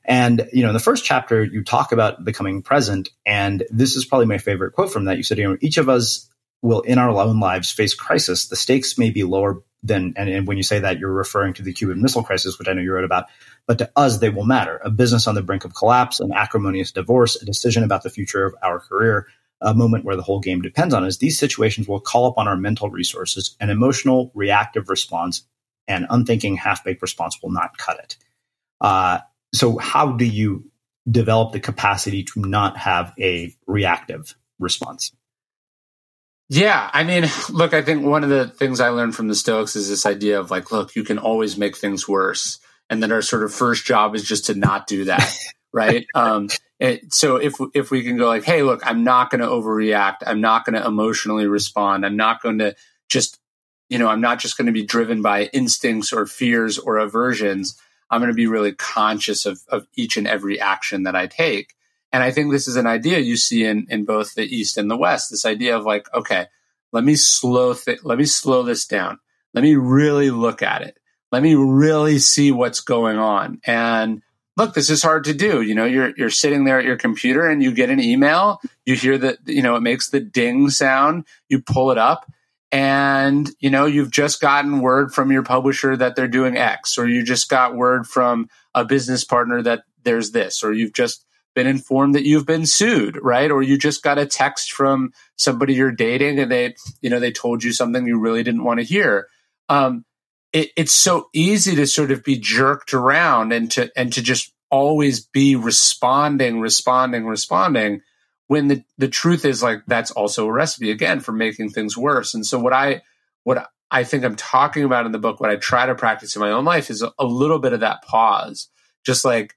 And you know, in the first chapter, you talk about becoming present, and this is probably my favorite quote from that. You said, you know, each of us will in our own lives face crisis. The stakes may be lower than, and, and when you say that, you're referring to the Cuban Missile Crisis, which I know you wrote about but to us, they will matter. A business on the brink of collapse, an acrimonious divorce, a decision about the future of our career, a moment where the whole game depends on us. These situations will call upon our mental resources. An emotional, reactive response and unthinking, half baked response will not cut it. Uh, so, how do you develop the capacity to not have a reactive response? Yeah, I mean, look, I think one of the things I learned from the Stoics is this idea of like, look, you can always make things worse. And then our sort of first job is just to not do that right? Um, it, so if if we can go like hey look i'm not going to overreact. I'm not going to emotionally respond. I'm not going to just you know i'm not just going to be driven by instincts or fears or aversions. I'm going to be really conscious of, of each and every action that i take and i think this is an idea you see in in both the east and the west this idea of like okay let me slow th- let me slow this down let me really look at it let me really see what's going on. And look, this is hard to do. You know, you're you're sitting there at your computer and you get an email, you hear that, you know, it makes the ding sound, you pull it up, and you know, you've just gotten word from your publisher that they're doing X, or you just got word from a business partner that there's this, or you've just been informed that you've been sued, right? Or you just got a text from somebody you're dating and they, you know, they told you something you really didn't want to hear. Um, it, it's so easy to sort of be jerked around and to and to just always be responding, responding, responding. When the the truth is like that's also a recipe again for making things worse. And so what I what I think I'm talking about in the book, what I try to practice in my own life is a, a little bit of that pause, just like,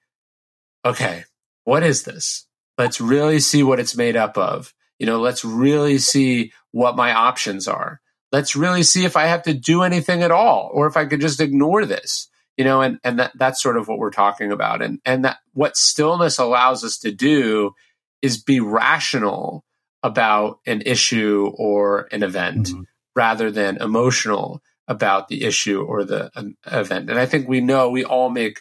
okay, what is this? Let's really see what it's made up of. You know, let's really see what my options are let's really see if I have to do anything at all or if I could just ignore this. You know, and, and that, that's sort of what we're talking about. And and that what stillness allows us to do is be rational about an issue or an event mm-hmm. rather than emotional about the issue or the um, event. And I think we know we all make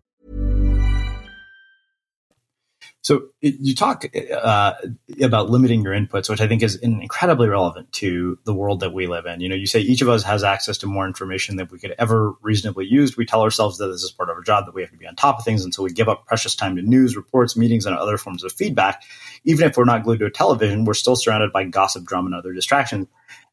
So it, you talk uh, about limiting your inputs, which I think is incredibly relevant to the world that we live in. You know, you say each of us has access to more information than we could ever reasonably use. We tell ourselves that this is part of our job, that we have to be on top of things, and so we give up precious time to news, reports, meetings, and other forms of feedback. Even if we're not glued to a television, we're still surrounded by gossip, drama, and other distractions.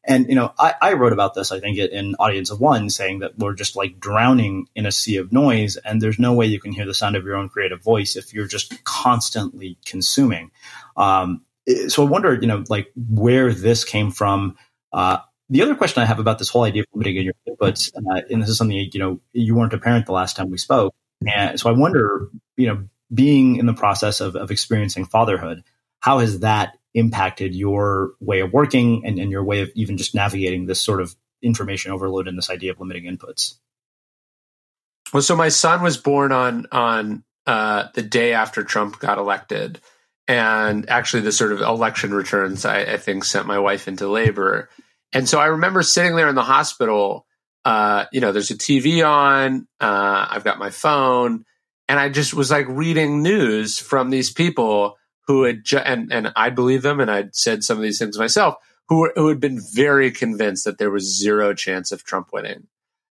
And you know, I, I, wrote about this, I think, in Audience of One, saying that we're just like drowning in a sea of noise, and there's no way you can hear the sound of your own creative voice if you're just constantly consuming. Um, so I wonder, you know, like where this came from. Uh, the other question I have about this whole idea of limiting your inputs, uh, and this is something you know you weren't a parent the last time we spoke, and so I wonder, you know, being in the process of, of experiencing fatherhood, how has that impacted your way of working and, and your way of even just navigating this sort of information overload and this idea of limiting inputs? Well, so my son was born on on uh, the day after Trump got elected, and actually the sort of election returns I, I think sent my wife into labor, and so I remember sitting there in the hospital. Uh, you know, there's a TV on. Uh, I've got my phone, and I just was like reading news from these people who had ju- and and I believe them, and I'd said some of these things myself, who were, who had been very convinced that there was zero chance of Trump winning.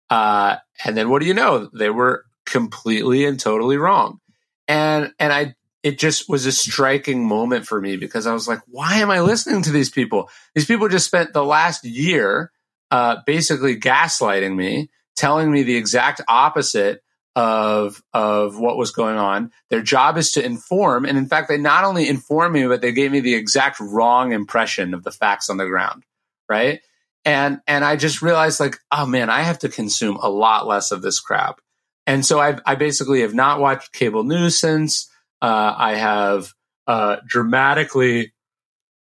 Uh, and then what do you know? They were completely and totally wrong. And and I it just was a striking moment for me because I was like, why am I listening to these people? These people just spent the last year uh, basically gaslighting me, telling me the exact opposite of of what was going on. Their job is to inform, and in fact, they not only informed me, but they gave me the exact wrong impression of the facts on the ground, right? And and I just realized, like, oh man, I have to consume a lot less of this crap. And so I, I basically have not watched cable news since. Uh, I have uh, dramatically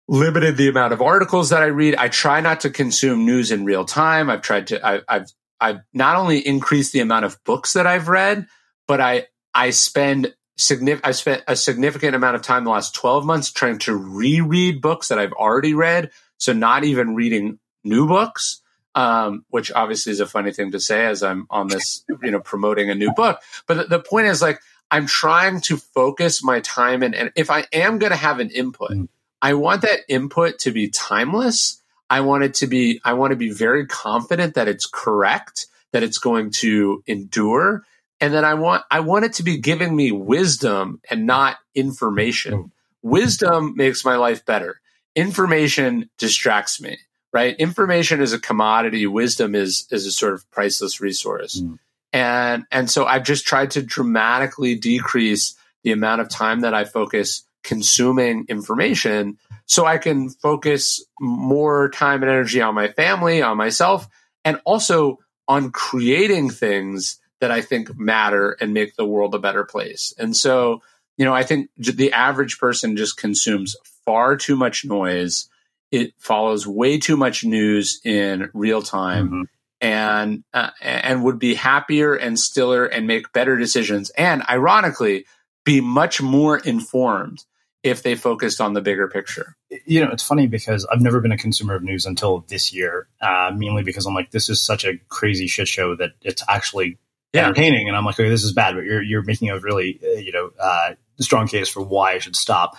limited the amount of articles that I read. I try not to consume news in real time. I've tried to. I, I've I've not only increased the amount of books that I've read, but I I spend significant I spent a significant amount of time the last 12 months trying to reread books that I've already read. So not even reading new books. Um, which obviously is a funny thing to say as I'm on this, you know, promoting a new book. But the, the point is like, I'm trying to focus my time and, and if I am going to have an input, mm. I want that input to be timeless I want it to be, I want to be very confident that it's correct, that it's going to endure. And then I want, I want it to be giving me wisdom and not information. Wisdom makes my life better. Information distracts me, right? Information is a commodity. Wisdom is, is a sort of priceless resource. Mm. And, and so I've just tried to dramatically decrease the amount of time that I focus consuming information so I can focus more time and energy on my family, on myself, and also on creating things that I think matter and make the world a better place. And so, you know, I think the average person just consumes far too much noise. It follows way too much news in real time. Mm-hmm. And uh, and would be happier and stiller and make better decisions and ironically be much more informed if they focused on the bigger picture. You know, it's funny because I've never been a consumer of news until this year, uh, mainly because I'm like, this is such a crazy shit show that it's actually yeah. entertaining, and I'm like, okay, this is bad, but you're you're making a really uh, you know uh, strong case for why I should stop.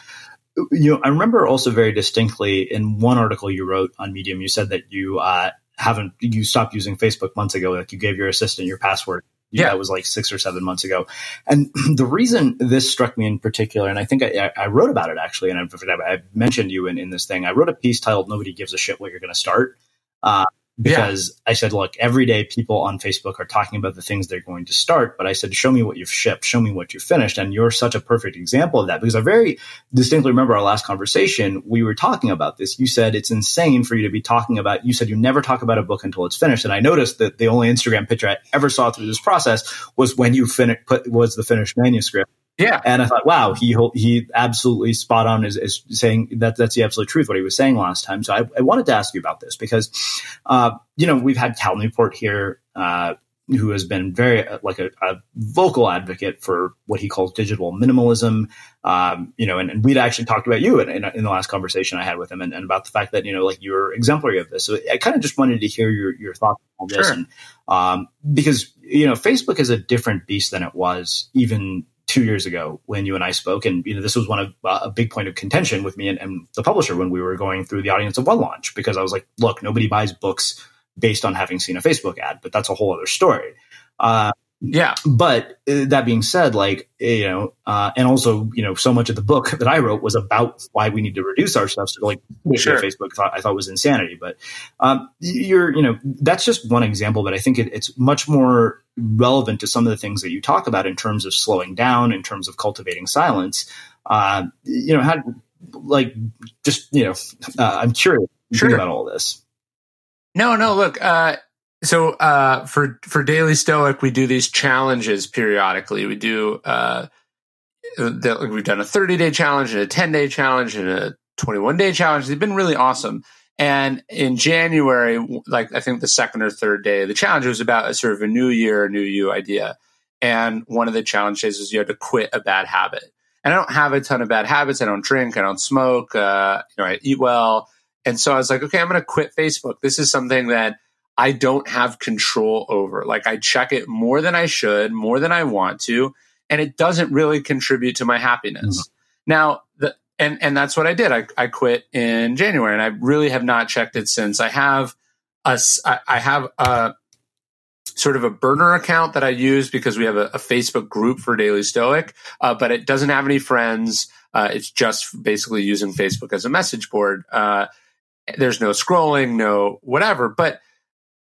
You know, I remember also very distinctly in one article you wrote on Medium, you said that you uh, haven't you stopped using Facebook months ago, like you gave your assistant your password yeah. that was like six or seven months ago. And the reason this struck me in particular, and I think I, I wrote about it actually, and I, I mentioned you in, in this thing. I wrote a piece titled "Nobody Gives a Shit What You're Going to Start," uh, because yeah. I said, look, every day people on Facebook are talking about the things they're going to start, but I said, show me what you've shipped, show me what you've finished. And you're such a perfect example of that because I very distinctly remember our last conversation. We were talking about this. You said it's insane for you to be talking about, you said you never talk about a book until it's finished. And I noticed that the only Instagram picture I ever saw through this process was when you finished, put, was the finished manuscript. Yeah. And I thought, wow, he he absolutely spot on is, is saying that that's the absolute truth what he was saying last time. So I, I wanted to ask you about this because, uh, you know, we've had Cal Newport here, uh, who has been very uh, like a, a, vocal advocate for what he calls digital minimalism. Um, you know, and, and, we'd actually talked about you in, in, in, the last conversation I had with him, and, and, about the fact that you know, like you're exemplary of this. So I kind of just wanted to hear your your thoughts on this, sure. and um, because you know, Facebook is a different beast than it was even two years ago when you and I spoke, and you know this was one of uh, a big point of contention with me and, and, the publisher when we were going through the audience of one launch because I was like, look, nobody buys books based on having seen a Facebook ad, but that's a whole other story. Uh, yeah. But uh, that being said, like, you know, uh, and also, you know, so much of the book that I wrote was about why we need to reduce our stuff. So like sure. Facebook thought, I thought was insanity, but, um, you're, you know, that's just one example, but I think it, it's much more relevant to some of the things that you talk about in terms of slowing down, in terms of cultivating silence. Uh, you know, how, like, just, you know, uh, I'm curious sure. about all this. No, no, look, uh, so uh, for for Daily Stoic, we do these challenges periodically. We do uh, the, we've done a 30 day challenge and a 10 day challenge and a 21 day challenge. They've been really awesome. And in January, like I think the second or third day, the challenge was about a sort of a new year, new you idea. And one of the challenges is you had to quit a bad habit. And I don't have a ton of bad habits. I don't drink. I don't smoke. Uh, you know, I eat well. And so I was like, okay, I'm going to quit Facebook. This is something that I don't have control over. Like I check it more than I should, more than I want to, and it doesn't really contribute to my happiness. Mm-hmm. Now, the, and and that's what I did. I, I quit in January, and I really have not checked it since. I have a I have a sort of a burner account that I use because we have a, a Facebook group for Daily Stoic, uh, but it doesn't have any friends. Uh, it's just basically using Facebook as a message board. Uh, there's no scrolling, no whatever, but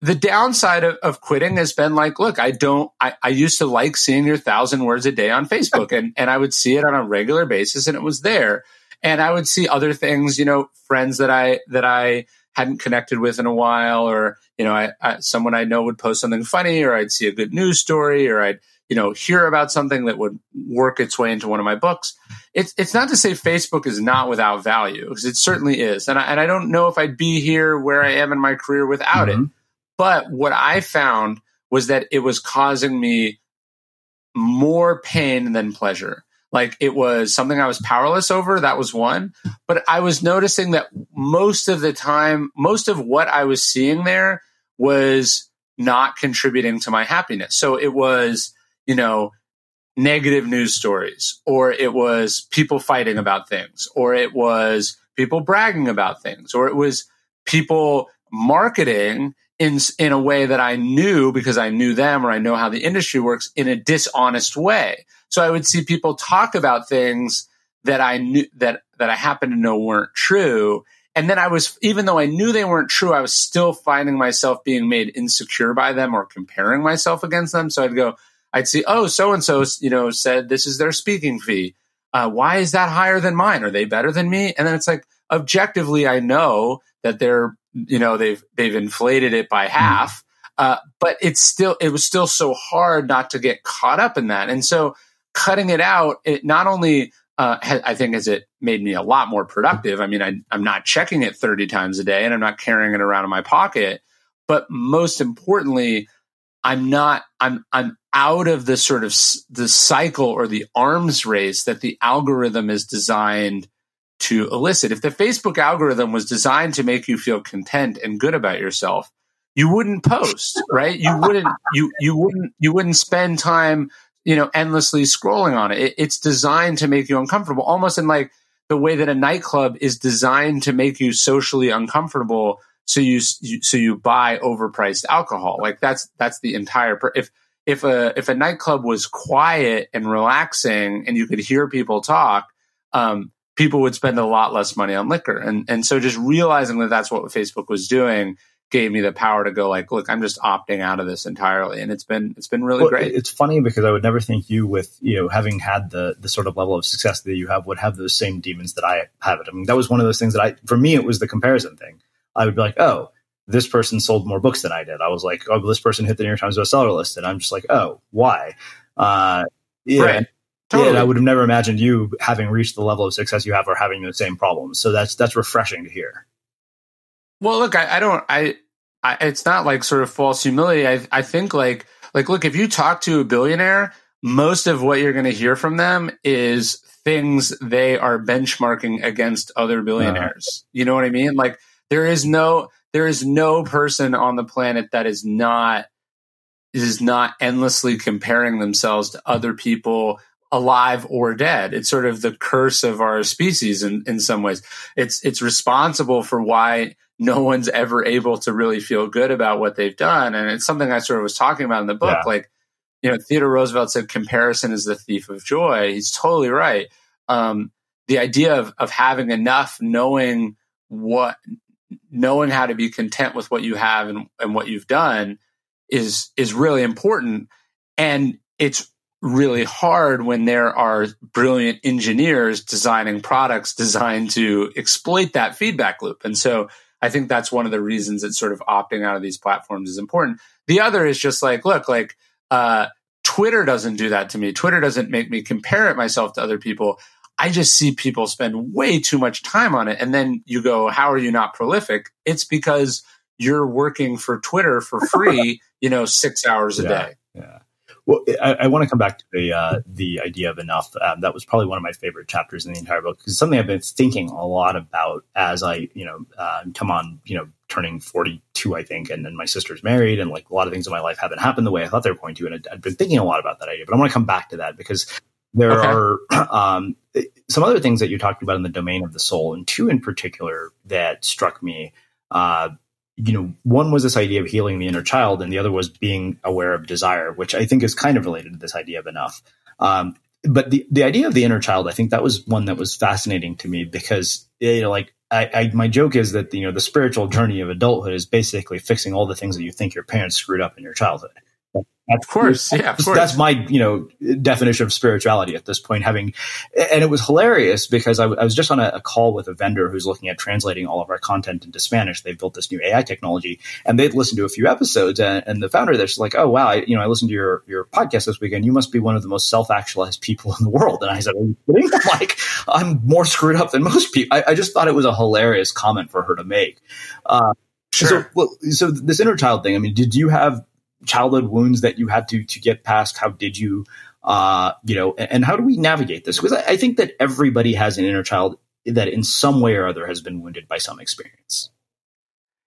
the downside of, of quitting has been like, look, I don't, I, I used to like seeing your thousand words a day on Facebook and, and I would see it on a regular basis and it was there. And I would see other things, you know, friends that I, that I hadn't connected with in a while, or, you know, I, I someone I know would post something funny or I'd see a good news story or I'd, you know, hear about something that would work its way into one of my books. It's it's not to say Facebook is not without value because it certainly is, and I, and I don't know if I'd be here where I am in my career without mm-hmm. it. But what I found was that it was causing me more pain than pleasure. Like it was something I was powerless over. That was one. But I was noticing that most of the time, most of what I was seeing there was not contributing to my happiness. So it was you know, negative news stories, or it was people fighting about things, or it was people bragging about things, or it was people marketing in in a way that I knew because I knew them or I know how the industry works in a dishonest way. So I would see people talk about things that I knew that that I happen to know weren't true. And then I was, even though I knew they weren't true, I was still finding myself being made insecure by them or comparing myself against them. So I'd go, I'd see, oh, so and so, you know, said this is their speaking fee. Uh, why is that higher than mine? Are they better than me? And then it's like, objectively, I know that they're, you know, they've they've inflated it by half. Uh, but it's still, it was still so hard not to get caught up in that. And so cutting it out, it not only, uh, I think has it made me a lot more productive. I mean, I, I'm not checking it 30 times a day and I'm not carrying it around in my pocket. But most importantly, I'm not, I'm, I'm out of the sort of the cycle or the arms race that the algorithm is designed to elicit. If the Facebook algorithm was designed to make you feel content and good about yourself, you wouldn't post, right? You wouldn't you you wouldn't you wouldn't spend time, you know, endlessly scrolling on it. it. It's designed to make you uncomfortable, almost in like the way that a nightclub is designed to make you socially uncomfortable so you, you so you buy overpriced alcohol. Like that's that's the entire per- if if a if a nightclub was quiet and relaxing and you could hear people talk, um, people would spend a lot less money on liquor. And and so just realizing that that's what Facebook was doing gave me the power to go like, look, I'm just opting out of this entirely, and it's been it's been really well, great. It's funny because I would never think you, with you know having had the the sort of level of success that you have, would have those same demons that I have. It. I mean, that was one of those things that I, for me, it was the comparison thing. I would be like, oh, this person sold more books than I did. I was like, oh, this person hit the New York Times bestseller list, and I'm just like, oh, why? Uh, yeah, right. Totally. Yeah, I would have never imagined you having reached the level of success you have or having the same problems. So that's that's refreshing to hear. Well, look, I, I don't, I, I, it's not like sort of false humility. I, I think like, like, look, if you talk to a billionaire, most of what you're going to hear from them is things they are benchmarking against other billionaires. Uh-huh. You know what I mean? Like, there is no, there is no person on the planet that is not is not endlessly comparing themselves to other people alive or dead. It's sort of the curse of our species in, in some ways. It's it's responsible for why no one's ever able to really feel good about what they've done. And it's something I sort of was talking about in the book. Yeah. Like, you know, Theodore Roosevelt said comparison is the thief of joy. He's totally right. Um, the idea of of having enough, knowing what knowing how to be content with what you have and, and what you've done is is really important and it's really hard when there are brilliant engineers designing products designed to exploit that feedback loop and so i think that's one of the reasons that sort of opting out of these platforms is important the other is just like look like uh, twitter doesn't do that to me twitter doesn't make me compare it myself to other people I just see people spend way too much time on it. And then you go, how are you not prolific? It's because you're working for Twitter for free, you know, six hours a yeah, day. Yeah. Well, I, I, want to come back to the uh, the idea of enough. Um, that was probably one of my favorite chapters in the entire book because something I've been thinking a lot about as I, you know, uh, come on, you know, turning forty two, I think, and then my sister's married, and like a lot of things in my life haven't happened the way I thought they were going to, and I'd, I'd been thinking a lot about that idea. But I want to come back to that because there okay. are um, some other things that you talked about in the domain of the soul, and two in particular that struck me. Uh, you know, one was this idea of healing the inner child, and the other was being aware of desire, which I think is kind of related to this idea of enough. Um, but the, the idea of the inner child, I think that was one that was fascinating to me because, you know, like I, I, my joke is that you know the spiritual journey of adulthood is basically fixing all the things that you think your parents screwed up in your childhood. Of course, yeah, of course. That's my you know definition of spirituality at this point. Having, and it was hilarious because I, I was just on a, a, call with a vendor who's looking at translating all of our content into Spanish. They've built this new AI technology, and they'd listened to a few episodes. And, and the founder there's like, "Oh wow, I, you know, I listened to your your podcast this weekend. You must be one of the most self actualized people in the world." And I said, "Are you kidding? like, I'm more screwed up than most people." I, I, just thought it was a hilarious comment for her to make. Uh, Sure. So, well, so this inner child thing. I mean, did you have childhood wounds that you had to to get past? How did you, uh, you know, and, and how do we navigate this? Because I, I think that everybody has an inner child that in some way or other has been wounded by some experience.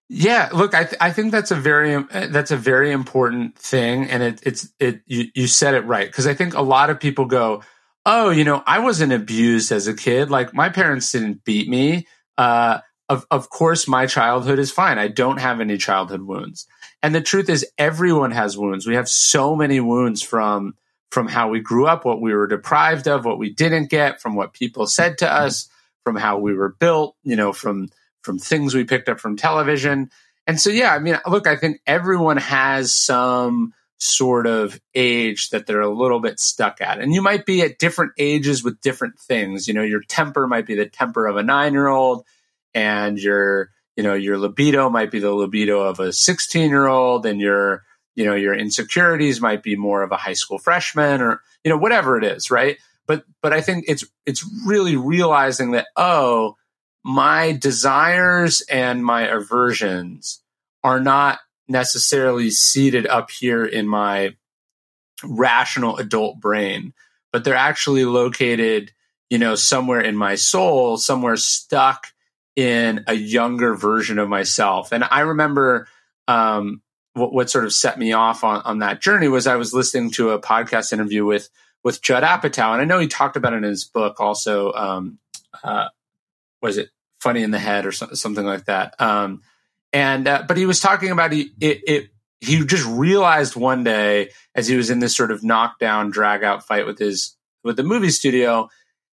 Yeah, look, I th- I think that's a very that's a very important thing, and it, it's it you, you said it right because I think a lot of people go, oh, you know, I wasn't abused as a kid, like my parents didn't beat me. Uh, of of course, my childhood is fine. I don't have any childhood wounds, and the truth is, everyone has wounds. We have so many wounds from from how we grew up, what we were deprived of, what we didn't get, from what people said to us, from how we were built, you know, from from things we picked up from television. And so, yeah, I mean, look, I think everyone has some sort of age that they're a little bit stuck at. And you might be at different ages with different things. You know, your temper might be the temper of a nine year old, and your you know your libido might be the libido of a 16 year old and your you know your insecurities might be more of a high school freshman or you know whatever it is right? But but i think it's it's really realizing that oh my desires and my aversions are not necessarily seated up here in my rational adult brain but they're actually located you know somewhere in my soul somewhere stuck in a younger version of myself. And I remember um, what, what, sort of set me off on, on that journey was I was listening to a podcast interview with with Judd Apatow, and I know he talked about it in his book. Also, um, uh, was it "Funny in the Head" or so, something like that? Um, and uh, but he was talking about he, it, it. He just realized one day as he was in this sort of knockdown, drag out fight with his with the movie studio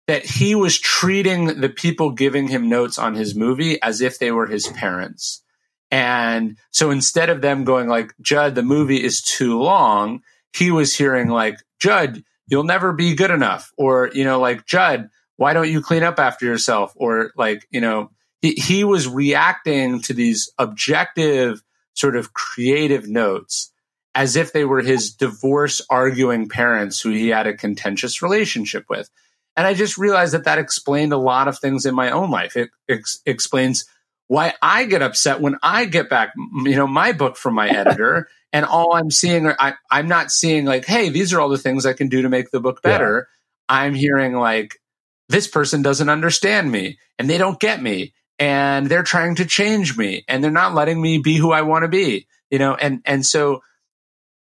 that he was treating the people giving him notes on his movie as if they were his parents. And so instead of them going like, Judd, the movie is too long, he was hearing like, Judd, you'll never be good enough. Or, you know, like, Judd, why don't you clean up after yourself? Or like, you know, he, he was reacting to these objective sort of creative notes as if they were his divorce arguing parents who he had a contentious relationship with. And I just realized that that explained a lot of things in my own life. It ex- explains why I get upset when I get back, you know, my book from my editor, and all I'm seeing, are, I, I'm not seeing like, hey, these are all the things I can do to make the book better. Yeah. I'm hearing like, this person doesn't understand me, and they don't get me, and they're trying to change me, and they're not letting me be who I want to be, you know, and and so,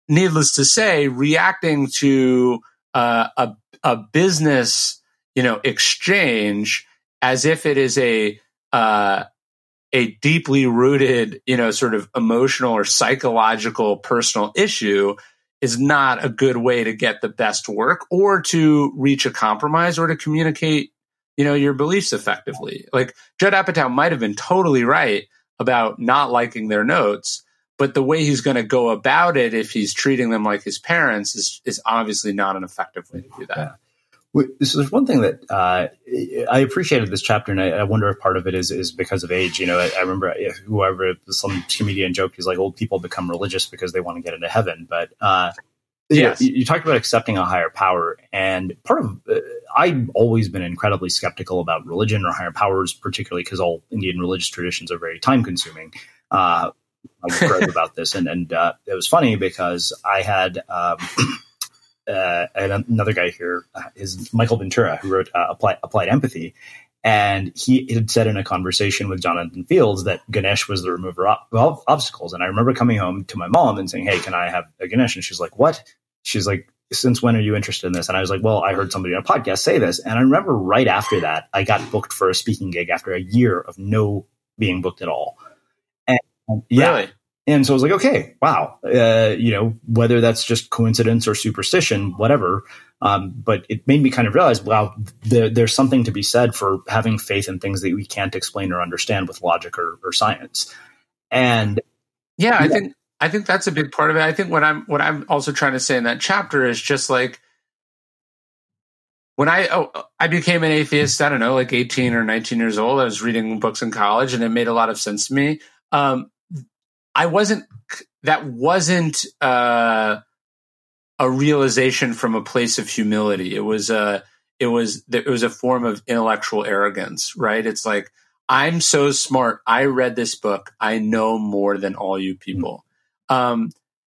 needless to say, reacting to uh, a a business, you know, exchange as if it is a uh, a deeply rooted, you know, sort of emotional or psychological personal issue is not a good way to get the best work or to reach a compromise or to communicate, you know, your beliefs effectively. Like Judd Apatow might have been totally right about not liking their notes, but the way he's going to go about it if he's treating them like his parents is is obviously not an effective way to do that. Yeah. So there's one thing that uh, I appreciated this chapter, and I, I, wonder if part of it is is because of age. You know, I, I remember whoever some comedian joked, he's like, "Old people become religious because they want to get into heaven." But uh, yes. you, you, talked about accepting a higher power, and part of uh, I've always been incredibly skeptical about religion or higher powers, particularly because all Indian religious traditions are very time consuming. Wrote about this, and and uh, it was funny because I had. Um, uh, another guy here uh, is Michael Ventura, who wrote uh, Applied, Applied Empathy, and he had said in a conversation with Jonathan Fields that Ganesh was the remover of obstacles. And I remember coming home to my mom and saying, "Hey, can I have a Ganesh?" And she's like, "What?" She's like, "Since when are you interested in this?" And I was like, "Well, I heard somebody on a podcast say this." And I remember right after that, I got booked for a speaking gig after a year of no being booked at all. Yeah, really? And so I was like, okay, wow, uh, you know, whether that's just coincidence or superstition, whatever. Um, but it made me kind of realize, wow, there, there's something to be said for having faith in things that we can't explain or understand with logic or, or science. And yeah, I think I think that's a big part of it. I think what I'm what I'm also trying to say in that chapter is just like when I oh, I became an atheist, I don't know, like 18 or 19 years old. I was reading books in college, and it made a lot of sense to me. Um, I wasn't that wasn't uh, a realization from a place of humility. It was a it was it was a form of intellectual arrogance, right? It's like I'm so smart. I read this book. I know more than all you people. Um,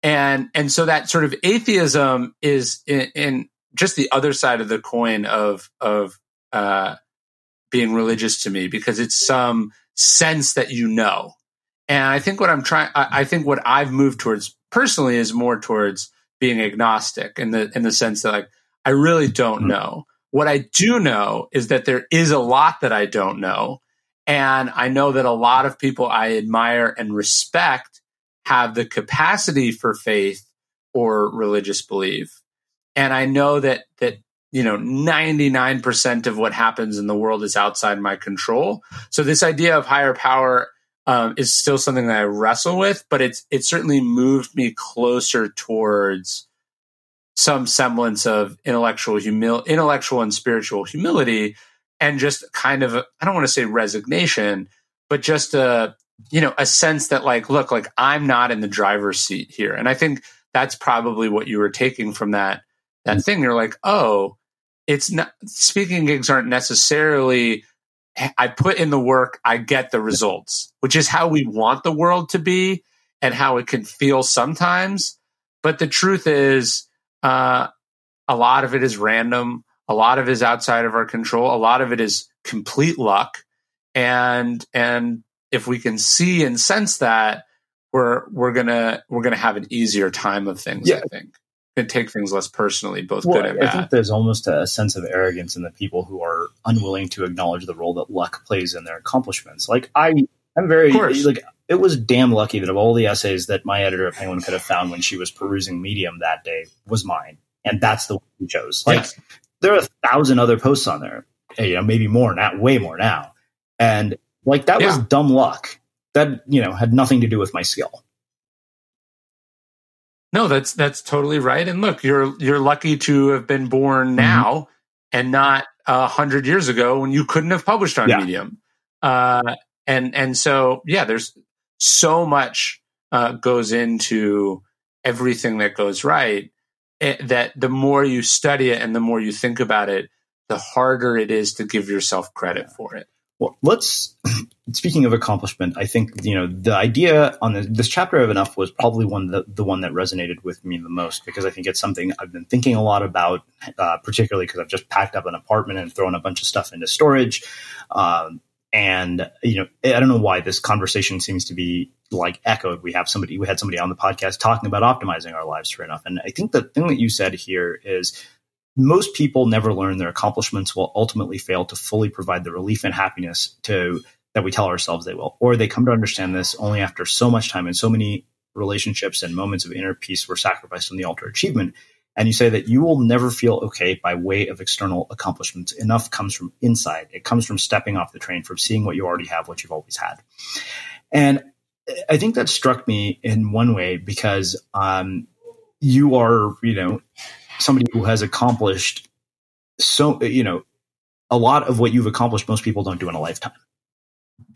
and and so that sort of atheism is in, in just the other side of the coin of of uh, being religious to me because it's some sense that you know and I think what I'm trying, I, think what I've moved towards personally is more towards being agnostic in the in the sense that like I really don't mm-hmm. know. What I do know is that there is a lot that I don't know. And I know that a lot of people I admire and respect have the capacity for faith or religious belief. And I know that that you know 99% of what happens in the world is outside my control. So this idea of higher power um, is still something that I wrestle with, but it's it certainly moved me closer towards some semblance of intellectual humil- intellectual and spiritual humility, and just kind of I don't want to say resignation, but just a you know a sense that like look like I'm not in the driver's seat here, and I think that's probably what you were taking from that that thing. You're like, oh, it's not speaking gigs aren't necessarily I put in the work, I get the results, which is how we want the world to be and how it can feel sometimes. But the truth is, uh, a lot of it is random. A lot of it is outside of our control. A lot of it is complete luck. And, and if we can see and sense that, we're, we're gonna, we're gonna have an easier time of things, yeah. I think and take things less personally, both well, good and bad. I think there's almost a sense of arrogance in the people who are unwilling to acknowledge the role that luck plays in their accomplishments. Like I, I'm very like it was damn lucky that of all the essays that my editor at Penguin could have found when she was perusing Medium that day was mine, and that's the one she chose. Like there are a thousand other posts on there, eh, you know, maybe more, not way more now, and like that yeah. was dumb luck. That you know had nothing to do with my skill. No, that's that's totally right. And look, you're you're lucky to have been born mm-hmm. now mm-hmm. and not a hundred years ago when you couldn't have published on yeah. Medium. Uh, and and so yeah, there's so much uh, goes into everything that goes right. It, eh, that the more you study it and the more you think about it, the harder it is to give yourself credit for it. Well, let's. Speaking of accomplishment, I think you know the idea on this chapter of enough was probably one the, the one that resonated with me the most because I think it's something I've been thinking a lot about, uh, particularly because I've just packed up an apartment and thrown a bunch of stuff into storage. Um, and you know, I don't know why this conversation seems to be like echoed. We have somebody, we had somebody on the podcast talking about optimizing our lives for enough, and I think the thing that you said here is most people never learn their accomplishments will ultimately fail to fully provide the relief and happiness to that we tell ourselves they will. Or they come to understand this only after so much time and so many relationships and moments of inner peace were sacrificed on the altar achievement. And you say that you will never feel okay by way of external accomplishments. Enough comes from inside. It comes from stepping off the train from seeing what you already have what you've always had. And i think that struck me in one way because um, you are you know somebody who has accomplished so you know a lot of what you've accomplished most people don't do in a lifetime.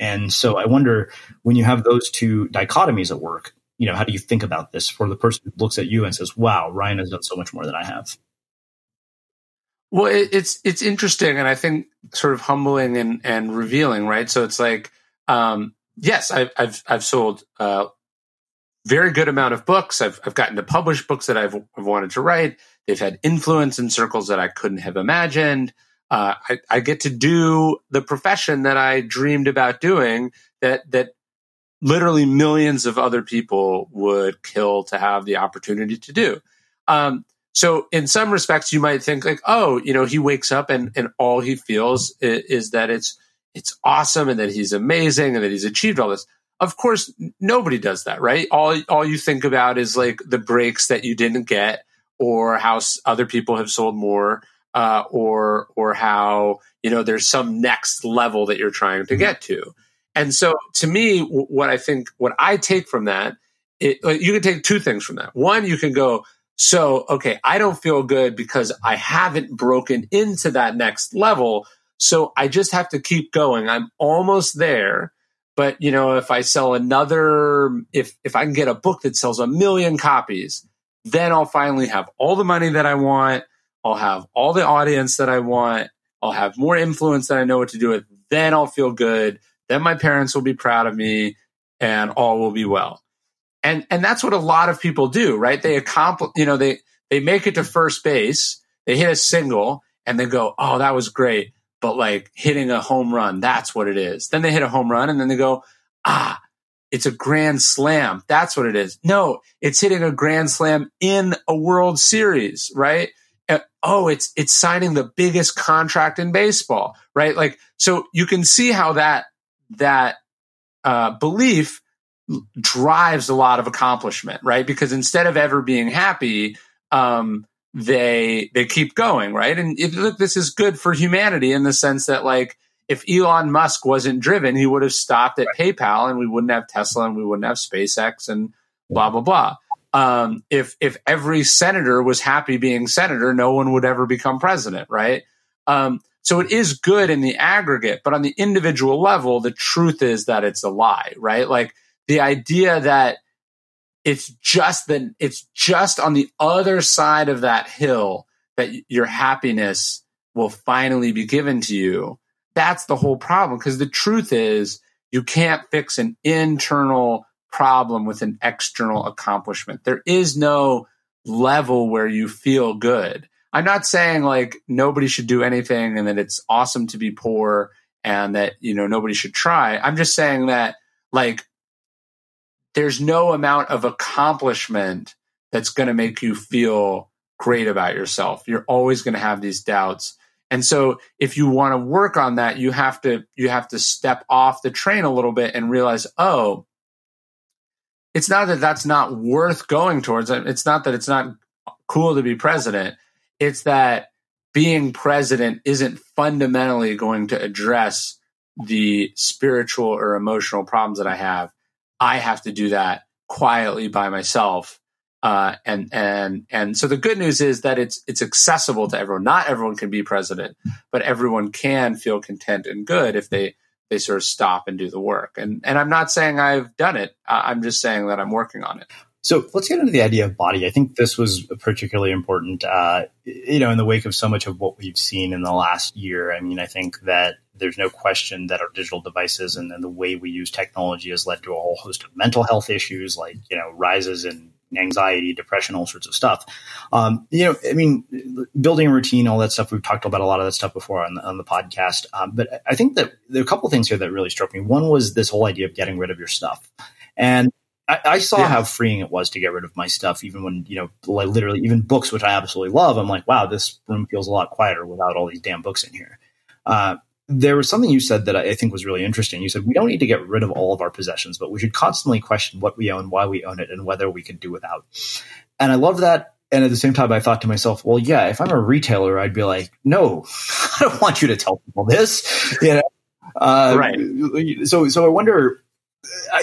And so i wonder when you have those two dichotomies at work you know how do you think about this for the person who looks at you and says wow ryan has done so much more than i have well it's it's interesting and i think sort of humbling and and revealing right? So it's like um yes i've i've, I've sold uh very good amount of books. I've i've gotten to publish books that i've, I've wanted to write They've had influence in circles that I couldn't have imagined. Uh, I, I, get to do the profession that I dreamed about doing that that literally millions of other people would kill to have the opportunity to do. Um, so in some respects, you might think like, oh, you know, he wakes up and, and all he feels is, is that it's it's awesome and that he's amazing and that he's achieved all this. of course, nobody does that, right? All all you think about is like the breaks that you didn't get, or how other people have sold more, uh, or or how you know there's some next level that you're trying to get to. And so, to me, what I think, what I take from that, it, you can take two things from that. One, you can go, so okay, I don't feel good because I haven't broken into that next level. So I just have to keep going. I'm almost there but you know, if I sell another, if if I can get a book that sells a million copies, then I'll finally have all the money that I want. I'll have all the audience that I want. I'll have more influence that I know what to do with. Then I'll feel good. Then my parents will be proud of me, and all will be well. And and that's what a lot of people do, right? They accomplish, you know, they they make it to first base, they hit a single, and they go, "Oh, that was great." but like hitting a home run, that's what it is. Then they hit a home run and then they go, ah, it's a grand slam. That's what it is. No, it's hitting a grand slam in a World Series, right? Uh, oh, it's it's signing the biggest contract in baseball, right? Like so you can see how that that uh, belief drives a lot of accomplishment, right? Because instead of ever being happy, um, they they keep going, right? And if, look, this is good for humanity in the sense that like if Elon Musk wasn't driven, he would have stopped at PayPal, and we wouldn't have Tesla, and we wouldn't have SpaceX, and blah blah blah. Um, if if every senator was happy being senator, no one would ever become president, right? Um, so it is good in the aggregate, but on the individual level, the truth is that it's a lie, right? Like the idea that it's just that it's just on the other side of that hill that your happiness will finally be given to you. That's the whole problem. Because the truth is, you can't fix an internal problem with an external accomplishment. There is no level where you feel good. I'm not saying like nobody should do anything and that it's awesome to be poor and that, you know, nobody should try. I'm just saying that like there's no amount of accomplishment that's going to make you feel great about yourself. You're always going to have these doubts. And so if you want to work on that, you have to you have to step off the train a little bit and realize, "Oh, it's not that that's not worth going towards. Uh, it's not that it's not cool to be president. It's that being president isn't fundamentally going to address the spiritual or emotional problems that I have. I have to do that quietly by myself. Uh, and and and so the good news is that it's it's accessible to everyone. Not everyone can be president, but everyone can feel content and good if they they sort of stop and do the work. And and I'm not saying I've done it. I'm just saying that I'm working on it. So let's get into the idea of body. I think this was particularly important, uh, you know, in the wake of so much of what we've seen in the last year. I mean, I think that there's no question that our digital devices and, and the way we use technology has led to a whole host of mental health issues, like you know, rises in anxiety, depression, all sorts of stuff. Um, you know, I mean, building a routine, all that stuff. We've talked about a lot of that stuff before on the, on the podcast. Um, but I think that there are a couple of things here that really struck me. One was this whole idea of getting rid of your stuff, and I, I saw yeah. how freeing it was to get rid of my stuff, even when, you know, like literally even books, which I absolutely love. I'm like, wow, this room feels a lot quieter without all these damn books in here. Uh, there was something you said that I think was really interesting. You said we don't need to get rid of all of our possessions, but we should constantly question what we own, why we own it, and whether we could do without. And I love that. And at the same time, I thought to myself, well, yeah, if I'm a retailer, I'd be like, no, I don't want you to tell people this. You know, uh, right. So, so I wonder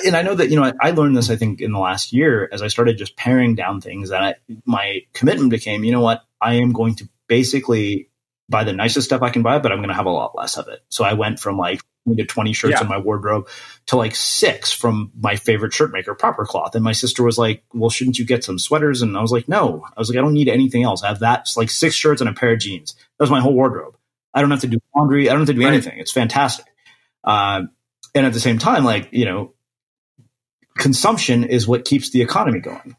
and I know that you know I learned this I think in the last year as I started just paring down things and I, my commitment became you know what I am going to basically buy the nicest stuff I can buy but I'm going to have a lot less of it. So I went from like to 20 shirts yeah. in my wardrobe to like six from my favorite shirt maker proper cloth. And my sister was like well shouldn't you get some sweaters? And I was like no. I was like I don't need anything else. I have that it's like six shirts and a pair of jeans. That was my whole wardrobe. I don't have to do laundry. I don't have to do right. anything. It's fantastic. Uh, and at the same time, like, you know, consumption is what keeps the economy going.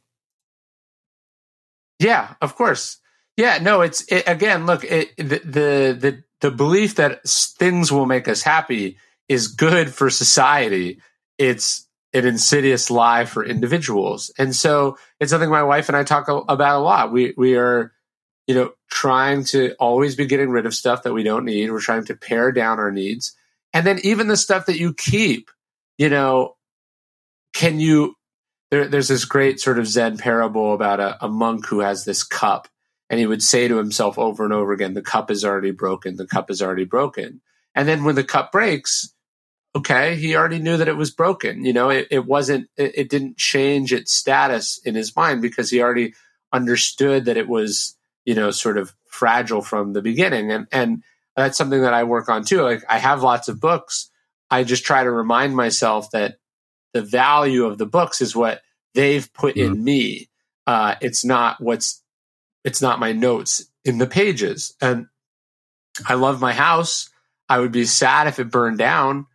Yeah, of course. Yeah, no, it's it, again, look, it, the, the the belief that things will make us happy is good for society. It's an insidious lie for individuals, and so it's something my wife and I talk about a lot. We we are, you know, trying to always be getting rid of stuff that we don't need. We're trying to pare down our needs, and then even the stuff that you keep, you know, can you? There, there's this great sort of Zen parable about a, a monk who has this cup, and he would say to himself over and over again, "The cup is already broken. The cup is already broken." And then when the cup breaks, okay, he already knew that it was broken. You know, it, it wasn't, it, it, didn't change its status in his mind because he already understood that it was, you know, sort of fragile from the beginning. And, and that's something that I work on too. Like I have lots of books. I just try to remind myself that the value of the books is what they've put mm-hmm. in me. Uh, it's not what's, it's not my notes in the pages. And I love my house. I would be sad if it burned down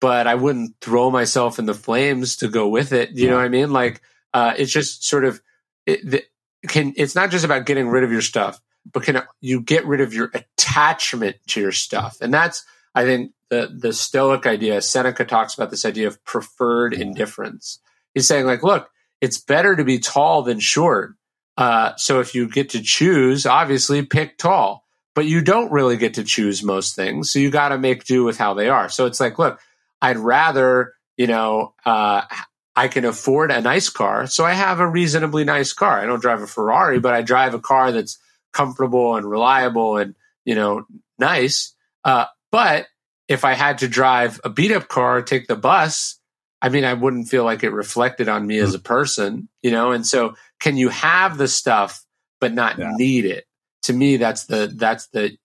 but I wouldn't throw myself in the flames to go with it. You yeah. know what I mean? Like, uh, it's just sort of, it, can, it's not just about getting rid of your stuff, but can you get rid of your attachment to your stuff? And that's, I think, the, the Stoic idea. Seneca talks about this idea of preferred indifference. He's saying, like, look, it's better to be tall than short. Uh, so if you get to choose, obviously pick tall, but you don't really get to choose most things. So you got to make do with how they are. So it's like, look, I'd rather, you know, uh, I can afford a nice car. So I have a reasonably nice car. I don't drive a Ferrari, but I drive a car that's comfortable and reliable and, you know, nice. Uh, but if I had to drive a beat up car, take the bus, I mean, I wouldn't feel like it reflected on me as a person, you know? And so can you have the stuff, but not yeah. need it? To me, that's the, that's the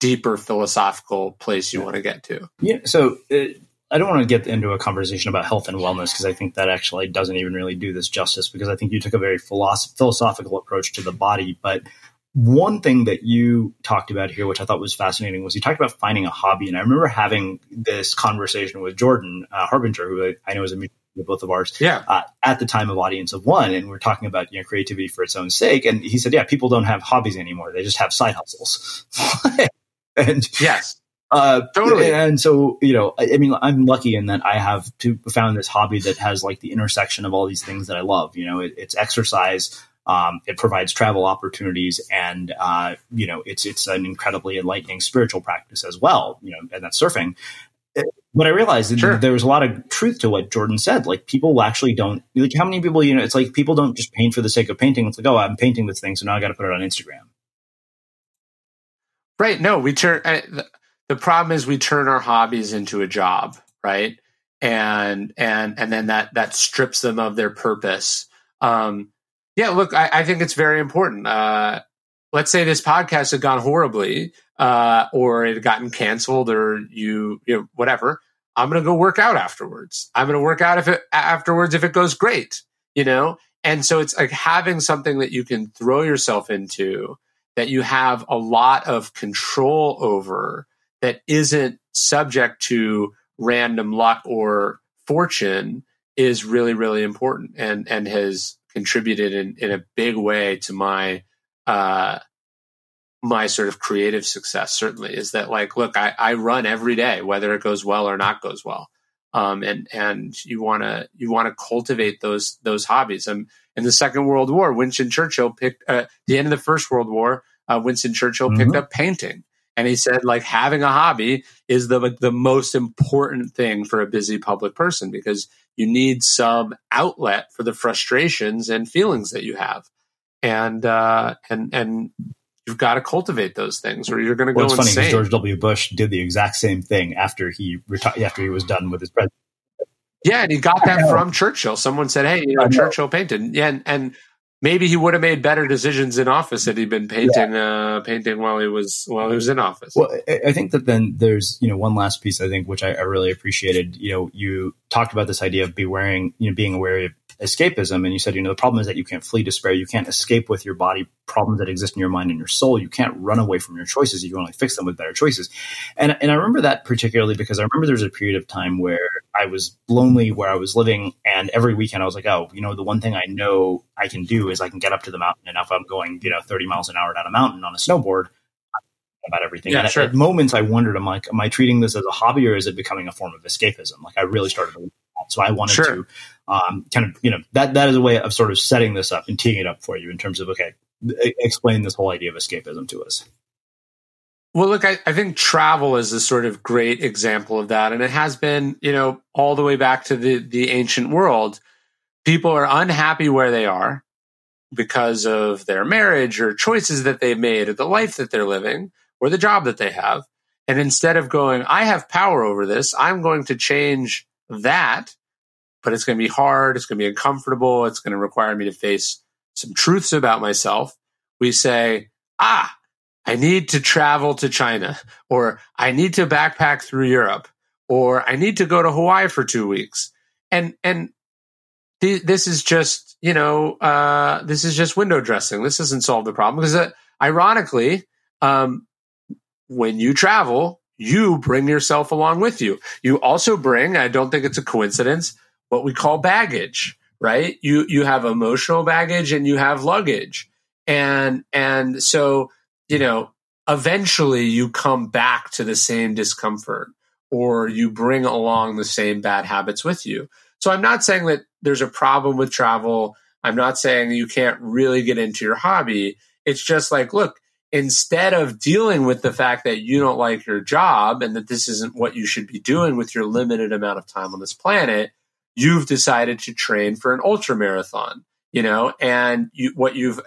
deeper philosophical place you yeah. want to get to. Yeah. So, uh, I don't want to get into a conversation about health and wellness because I think that actually doesn't even really do this justice because I think you took a very philosoph- philosophical approach to the body. But one thing that you talked about here, which I thought was fascinating, was you talked about finding a hobby. And I remember having this conversation with Jordan uh, Harbinger, who I, know is a mutual both of ours, yeah. Uh, at the time of Audience of One, and we are talking about you know creativity for its own sake. And he said, "Yeah, people don't have hobbies anymore; they just have side hustles." and yes, uh, totally. And so, you know, I, I, mean, I'm lucky in that I have to, found this hobby that has like the intersection of all these things that I love. You know, it, it's exercise. Um, it provides travel opportunities, and uh, you know, it's it's an incredibly enlightening spiritual practice as well. You know, and that's surfing. What I realized sure. there was a lot of truth to what Jordan said. Like people actually don't like how many people you know. It's like people don't just paint for the sake of painting. It's like, oh, I'm painting this thing, so now I got to put it on Instagram. Right. No, we turn. Uh, the problem is we turn our hobbies into a job, right? And and and then that that strips them of their purpose. Um, yeah, look, I, I think it's very important. Uh, let's say this podcast had gone horribly, uh, or it had gotten canceled, or you, you know, whatever. I'm going to go work out afterwards. I'm going to work out if it afterwards if it goes great, you know. And so it's like having something that you can throw yourself into that you have a lot of control over that isn't subject to random luck or fortune is really really important and and has contributed in in a big way to my uh my sort of creative success certainly is that like look i i run every day whether it goes well or not goes well. Um and and you want to you want to cultivate those those hobbies. Um in the second world war winston churchill picked uh, the end of the first world war uh, winston churchill mm-hmm. picked up painting. And he said, like having a hobby is the the most important thing for a busy public person because you need some outlet for the frustrations and feelings that you have, and uh, and and you've got to cultivate those things, or you're going to go well, it's insane. funny George W. Bush did the exact same thing after he retired after he was done with his presidency. Yeah, and he got that from Churchill. Someone said, "Hey, you know. Churchill painted." Yeah, and, and maybe he would have made better decisions in office had he been painting yeah. uh, painting while he was while he was in office. Well, I think that then there's you know one last piece I think which I, I really appreciated. You know, you talked about this idea of be wearing you know being aware of escapism. And you said, you know, the problem is that you can't flee despair. You can't escape with your body problems that exist in your mind and your soul. You can't run away from your choices. You can only fix them with better choices. And, and I remember that particularly because I remember there was a period of time where I was lonely where I was living. And every weekend I was like, oh, you know, the one thing I know I can do is I can get up to the mountain. And if I'm going, you know, 30 miles an hour down a mountain on a snowboard, about everything. Yeah, and sure. at, at, moments, I wondered, I'm like, am I treating this as a hobby or is it becoming a form of escapism? Like I really started to so I wanted sure. to um, kind of, you know, that that is a way of sort of setting this up and teeing it up for you in terms of okay, explain this whole idea of escapism to us. Well, look, I, I think travel is a sort of great example of that. And it has been, you know, all the way back to the, the ancient world. People are unhappy where they are because of their marriage or choices that they've made or the life that they're living or the job that they have. And instead of going, I have power over this, I'm going to change that, but it's going to be hard. It's going to be uncomfortable. It's going to require me to face some truths about myself. We say, ah, I need to travel to China, or I need to backpack through Europe, or I need to go to Hawaii for two weeks. And, and th- this is just, you know, uh, this is just window dressing. This doesn't solve the problem because uh, ironically, um, when you travel, you bring yourself along with you. You also bring, I don't think it's a coincidence, what we call baggage, right? You, you have emotional baggage and you have luggage. And, and so you know, eventually you come back to the same discomfort or you bring along the same bad habits with you. So I'm not saying that there's a problem with travel. I'm not saying you can't really get into your hobby. It's just like, look, instead of dealing with the fact that you don't like your job and that this isn't what you should be doing with your limited amount of time on this planet, you've decided to train for an ultra marathon, you know, and you, what you've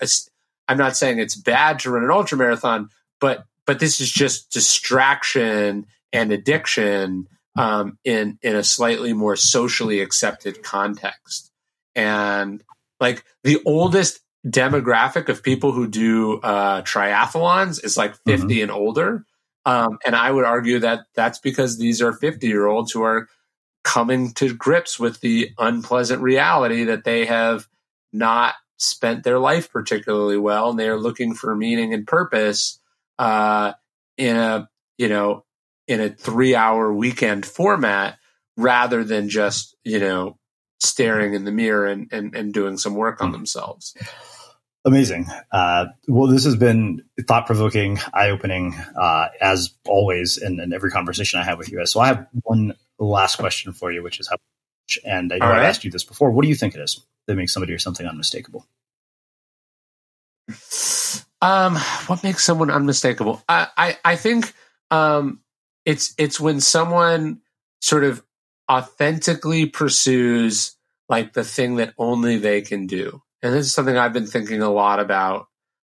I'm not saying it's bad to run an ultra marathon, but but this is just distraction and addiction um, in in a slightly more socially accepted context. And like the oldest demographic of people who do uh, triathlons is like 50 mm-hmm. and older. Um, and I would argue that that's because these are 50 year olds who are coming to grips with the unpleasant reality that they have not spent their life particularly well and they are looking for meaning and purpose uh, in a you know in a three hour weekend format rather than just you know staring in the mirror and, and, and doing some work on hmm. themselves. Amazing. Uh, well this has been thought-provoking eye-opening uh, as always in, in, every conversation i have with you guys. So i have one last question for you which is how and i know right. i've asked you this before what do you think it is that makes somebody or something unmistakable? Um, what makes someone unmistakable? I, I, I think um, it's it's when someone sort of authentically pursues like the thing that only they can do. And this is something I've been thinking a lot about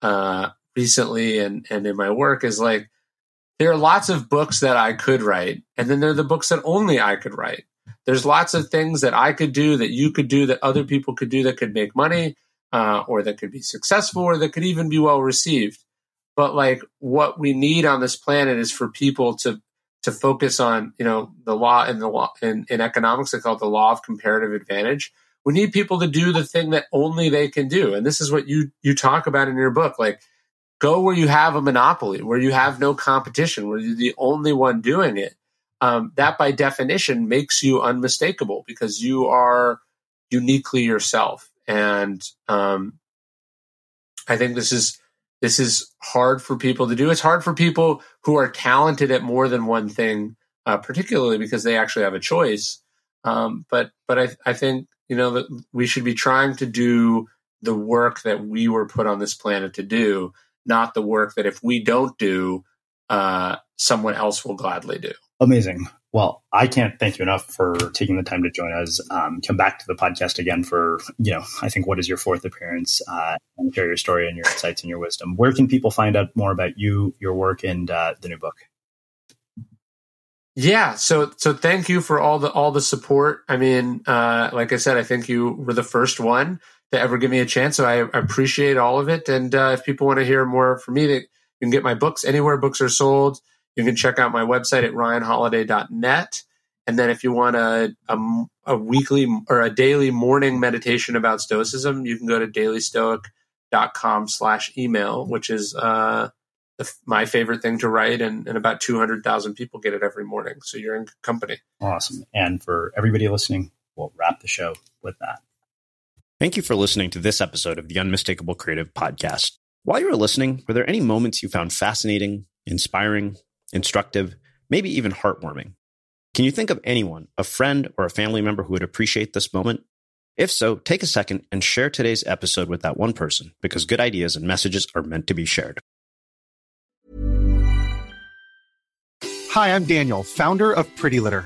uh, recently and, and in my work is like there are lots of books that I could write, and then there are the books that only I could write. There's lots of things that I could do, that you could do, that other people could do that could make money, uh, or that could be successful, or that could even be well received. But like what we need on this planet is for people to to focus on, you know, the law in the law in, in economics, they call it the law of comparative advantage. We need people to do the thing that only they can do, and this is what you you talk about in your book, like go where you have a monopoly, where you have no competition, where you're the only one doing it um, that by definition makes you unmistakable because you are uniquely yourself. And um, I think this is this is hard for people to do. It's hard for people who are talented at more than one thing, uh, particularly because they actually have a choice. Um, but but I, I think you know that we should be trying to do the work that we were put on this planet to do, not the work that if we don't do, uh, someone else will gladly do. Amazing. Well, I can't thank you enough for taking the time to join us. Um, come back to the podcast again for, you know, I think what is your fourth appearance uh, and share your story and your insights and your wisdom. Where can people find out more about you, your work, and uh, the new book? Yeah, so so thank you for all the all the support. I mean, uh, like I said, I think you were the first one to ever give me a chance, so I, appreciate all of it. And uh, if people want to hear more from me, they, you can get my books anywhere books are sold. You can check out my website at ryanholiday.net. And then if you want a, a, a, weekly or a daily morning meditation about stoicism, you can go to dailystoic.com slash email, which is uh, the, my favorite thing to write. And, and about 200,000 people get it every morning. So you're in company. Awesome. And for everybody listening, we'll wrap the show with that. Thank you for listening to this episode of the Unmistakable Creative Podcast. While you were listening, were there any moments you found fascinating, inspiring, instructive, maybe even heartwarming. Can you think of anyone, a friend or a family member who would appreciate this moment? If so, take a second and share today's episode with that one person because good ideas and messages are meant to be shared. Hi, I'm Daniel, founder of Pretty Litter.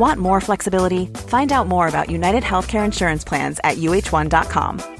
Want more flexibility? Find out more about United Healthcare Insurance Plans at uhone.com.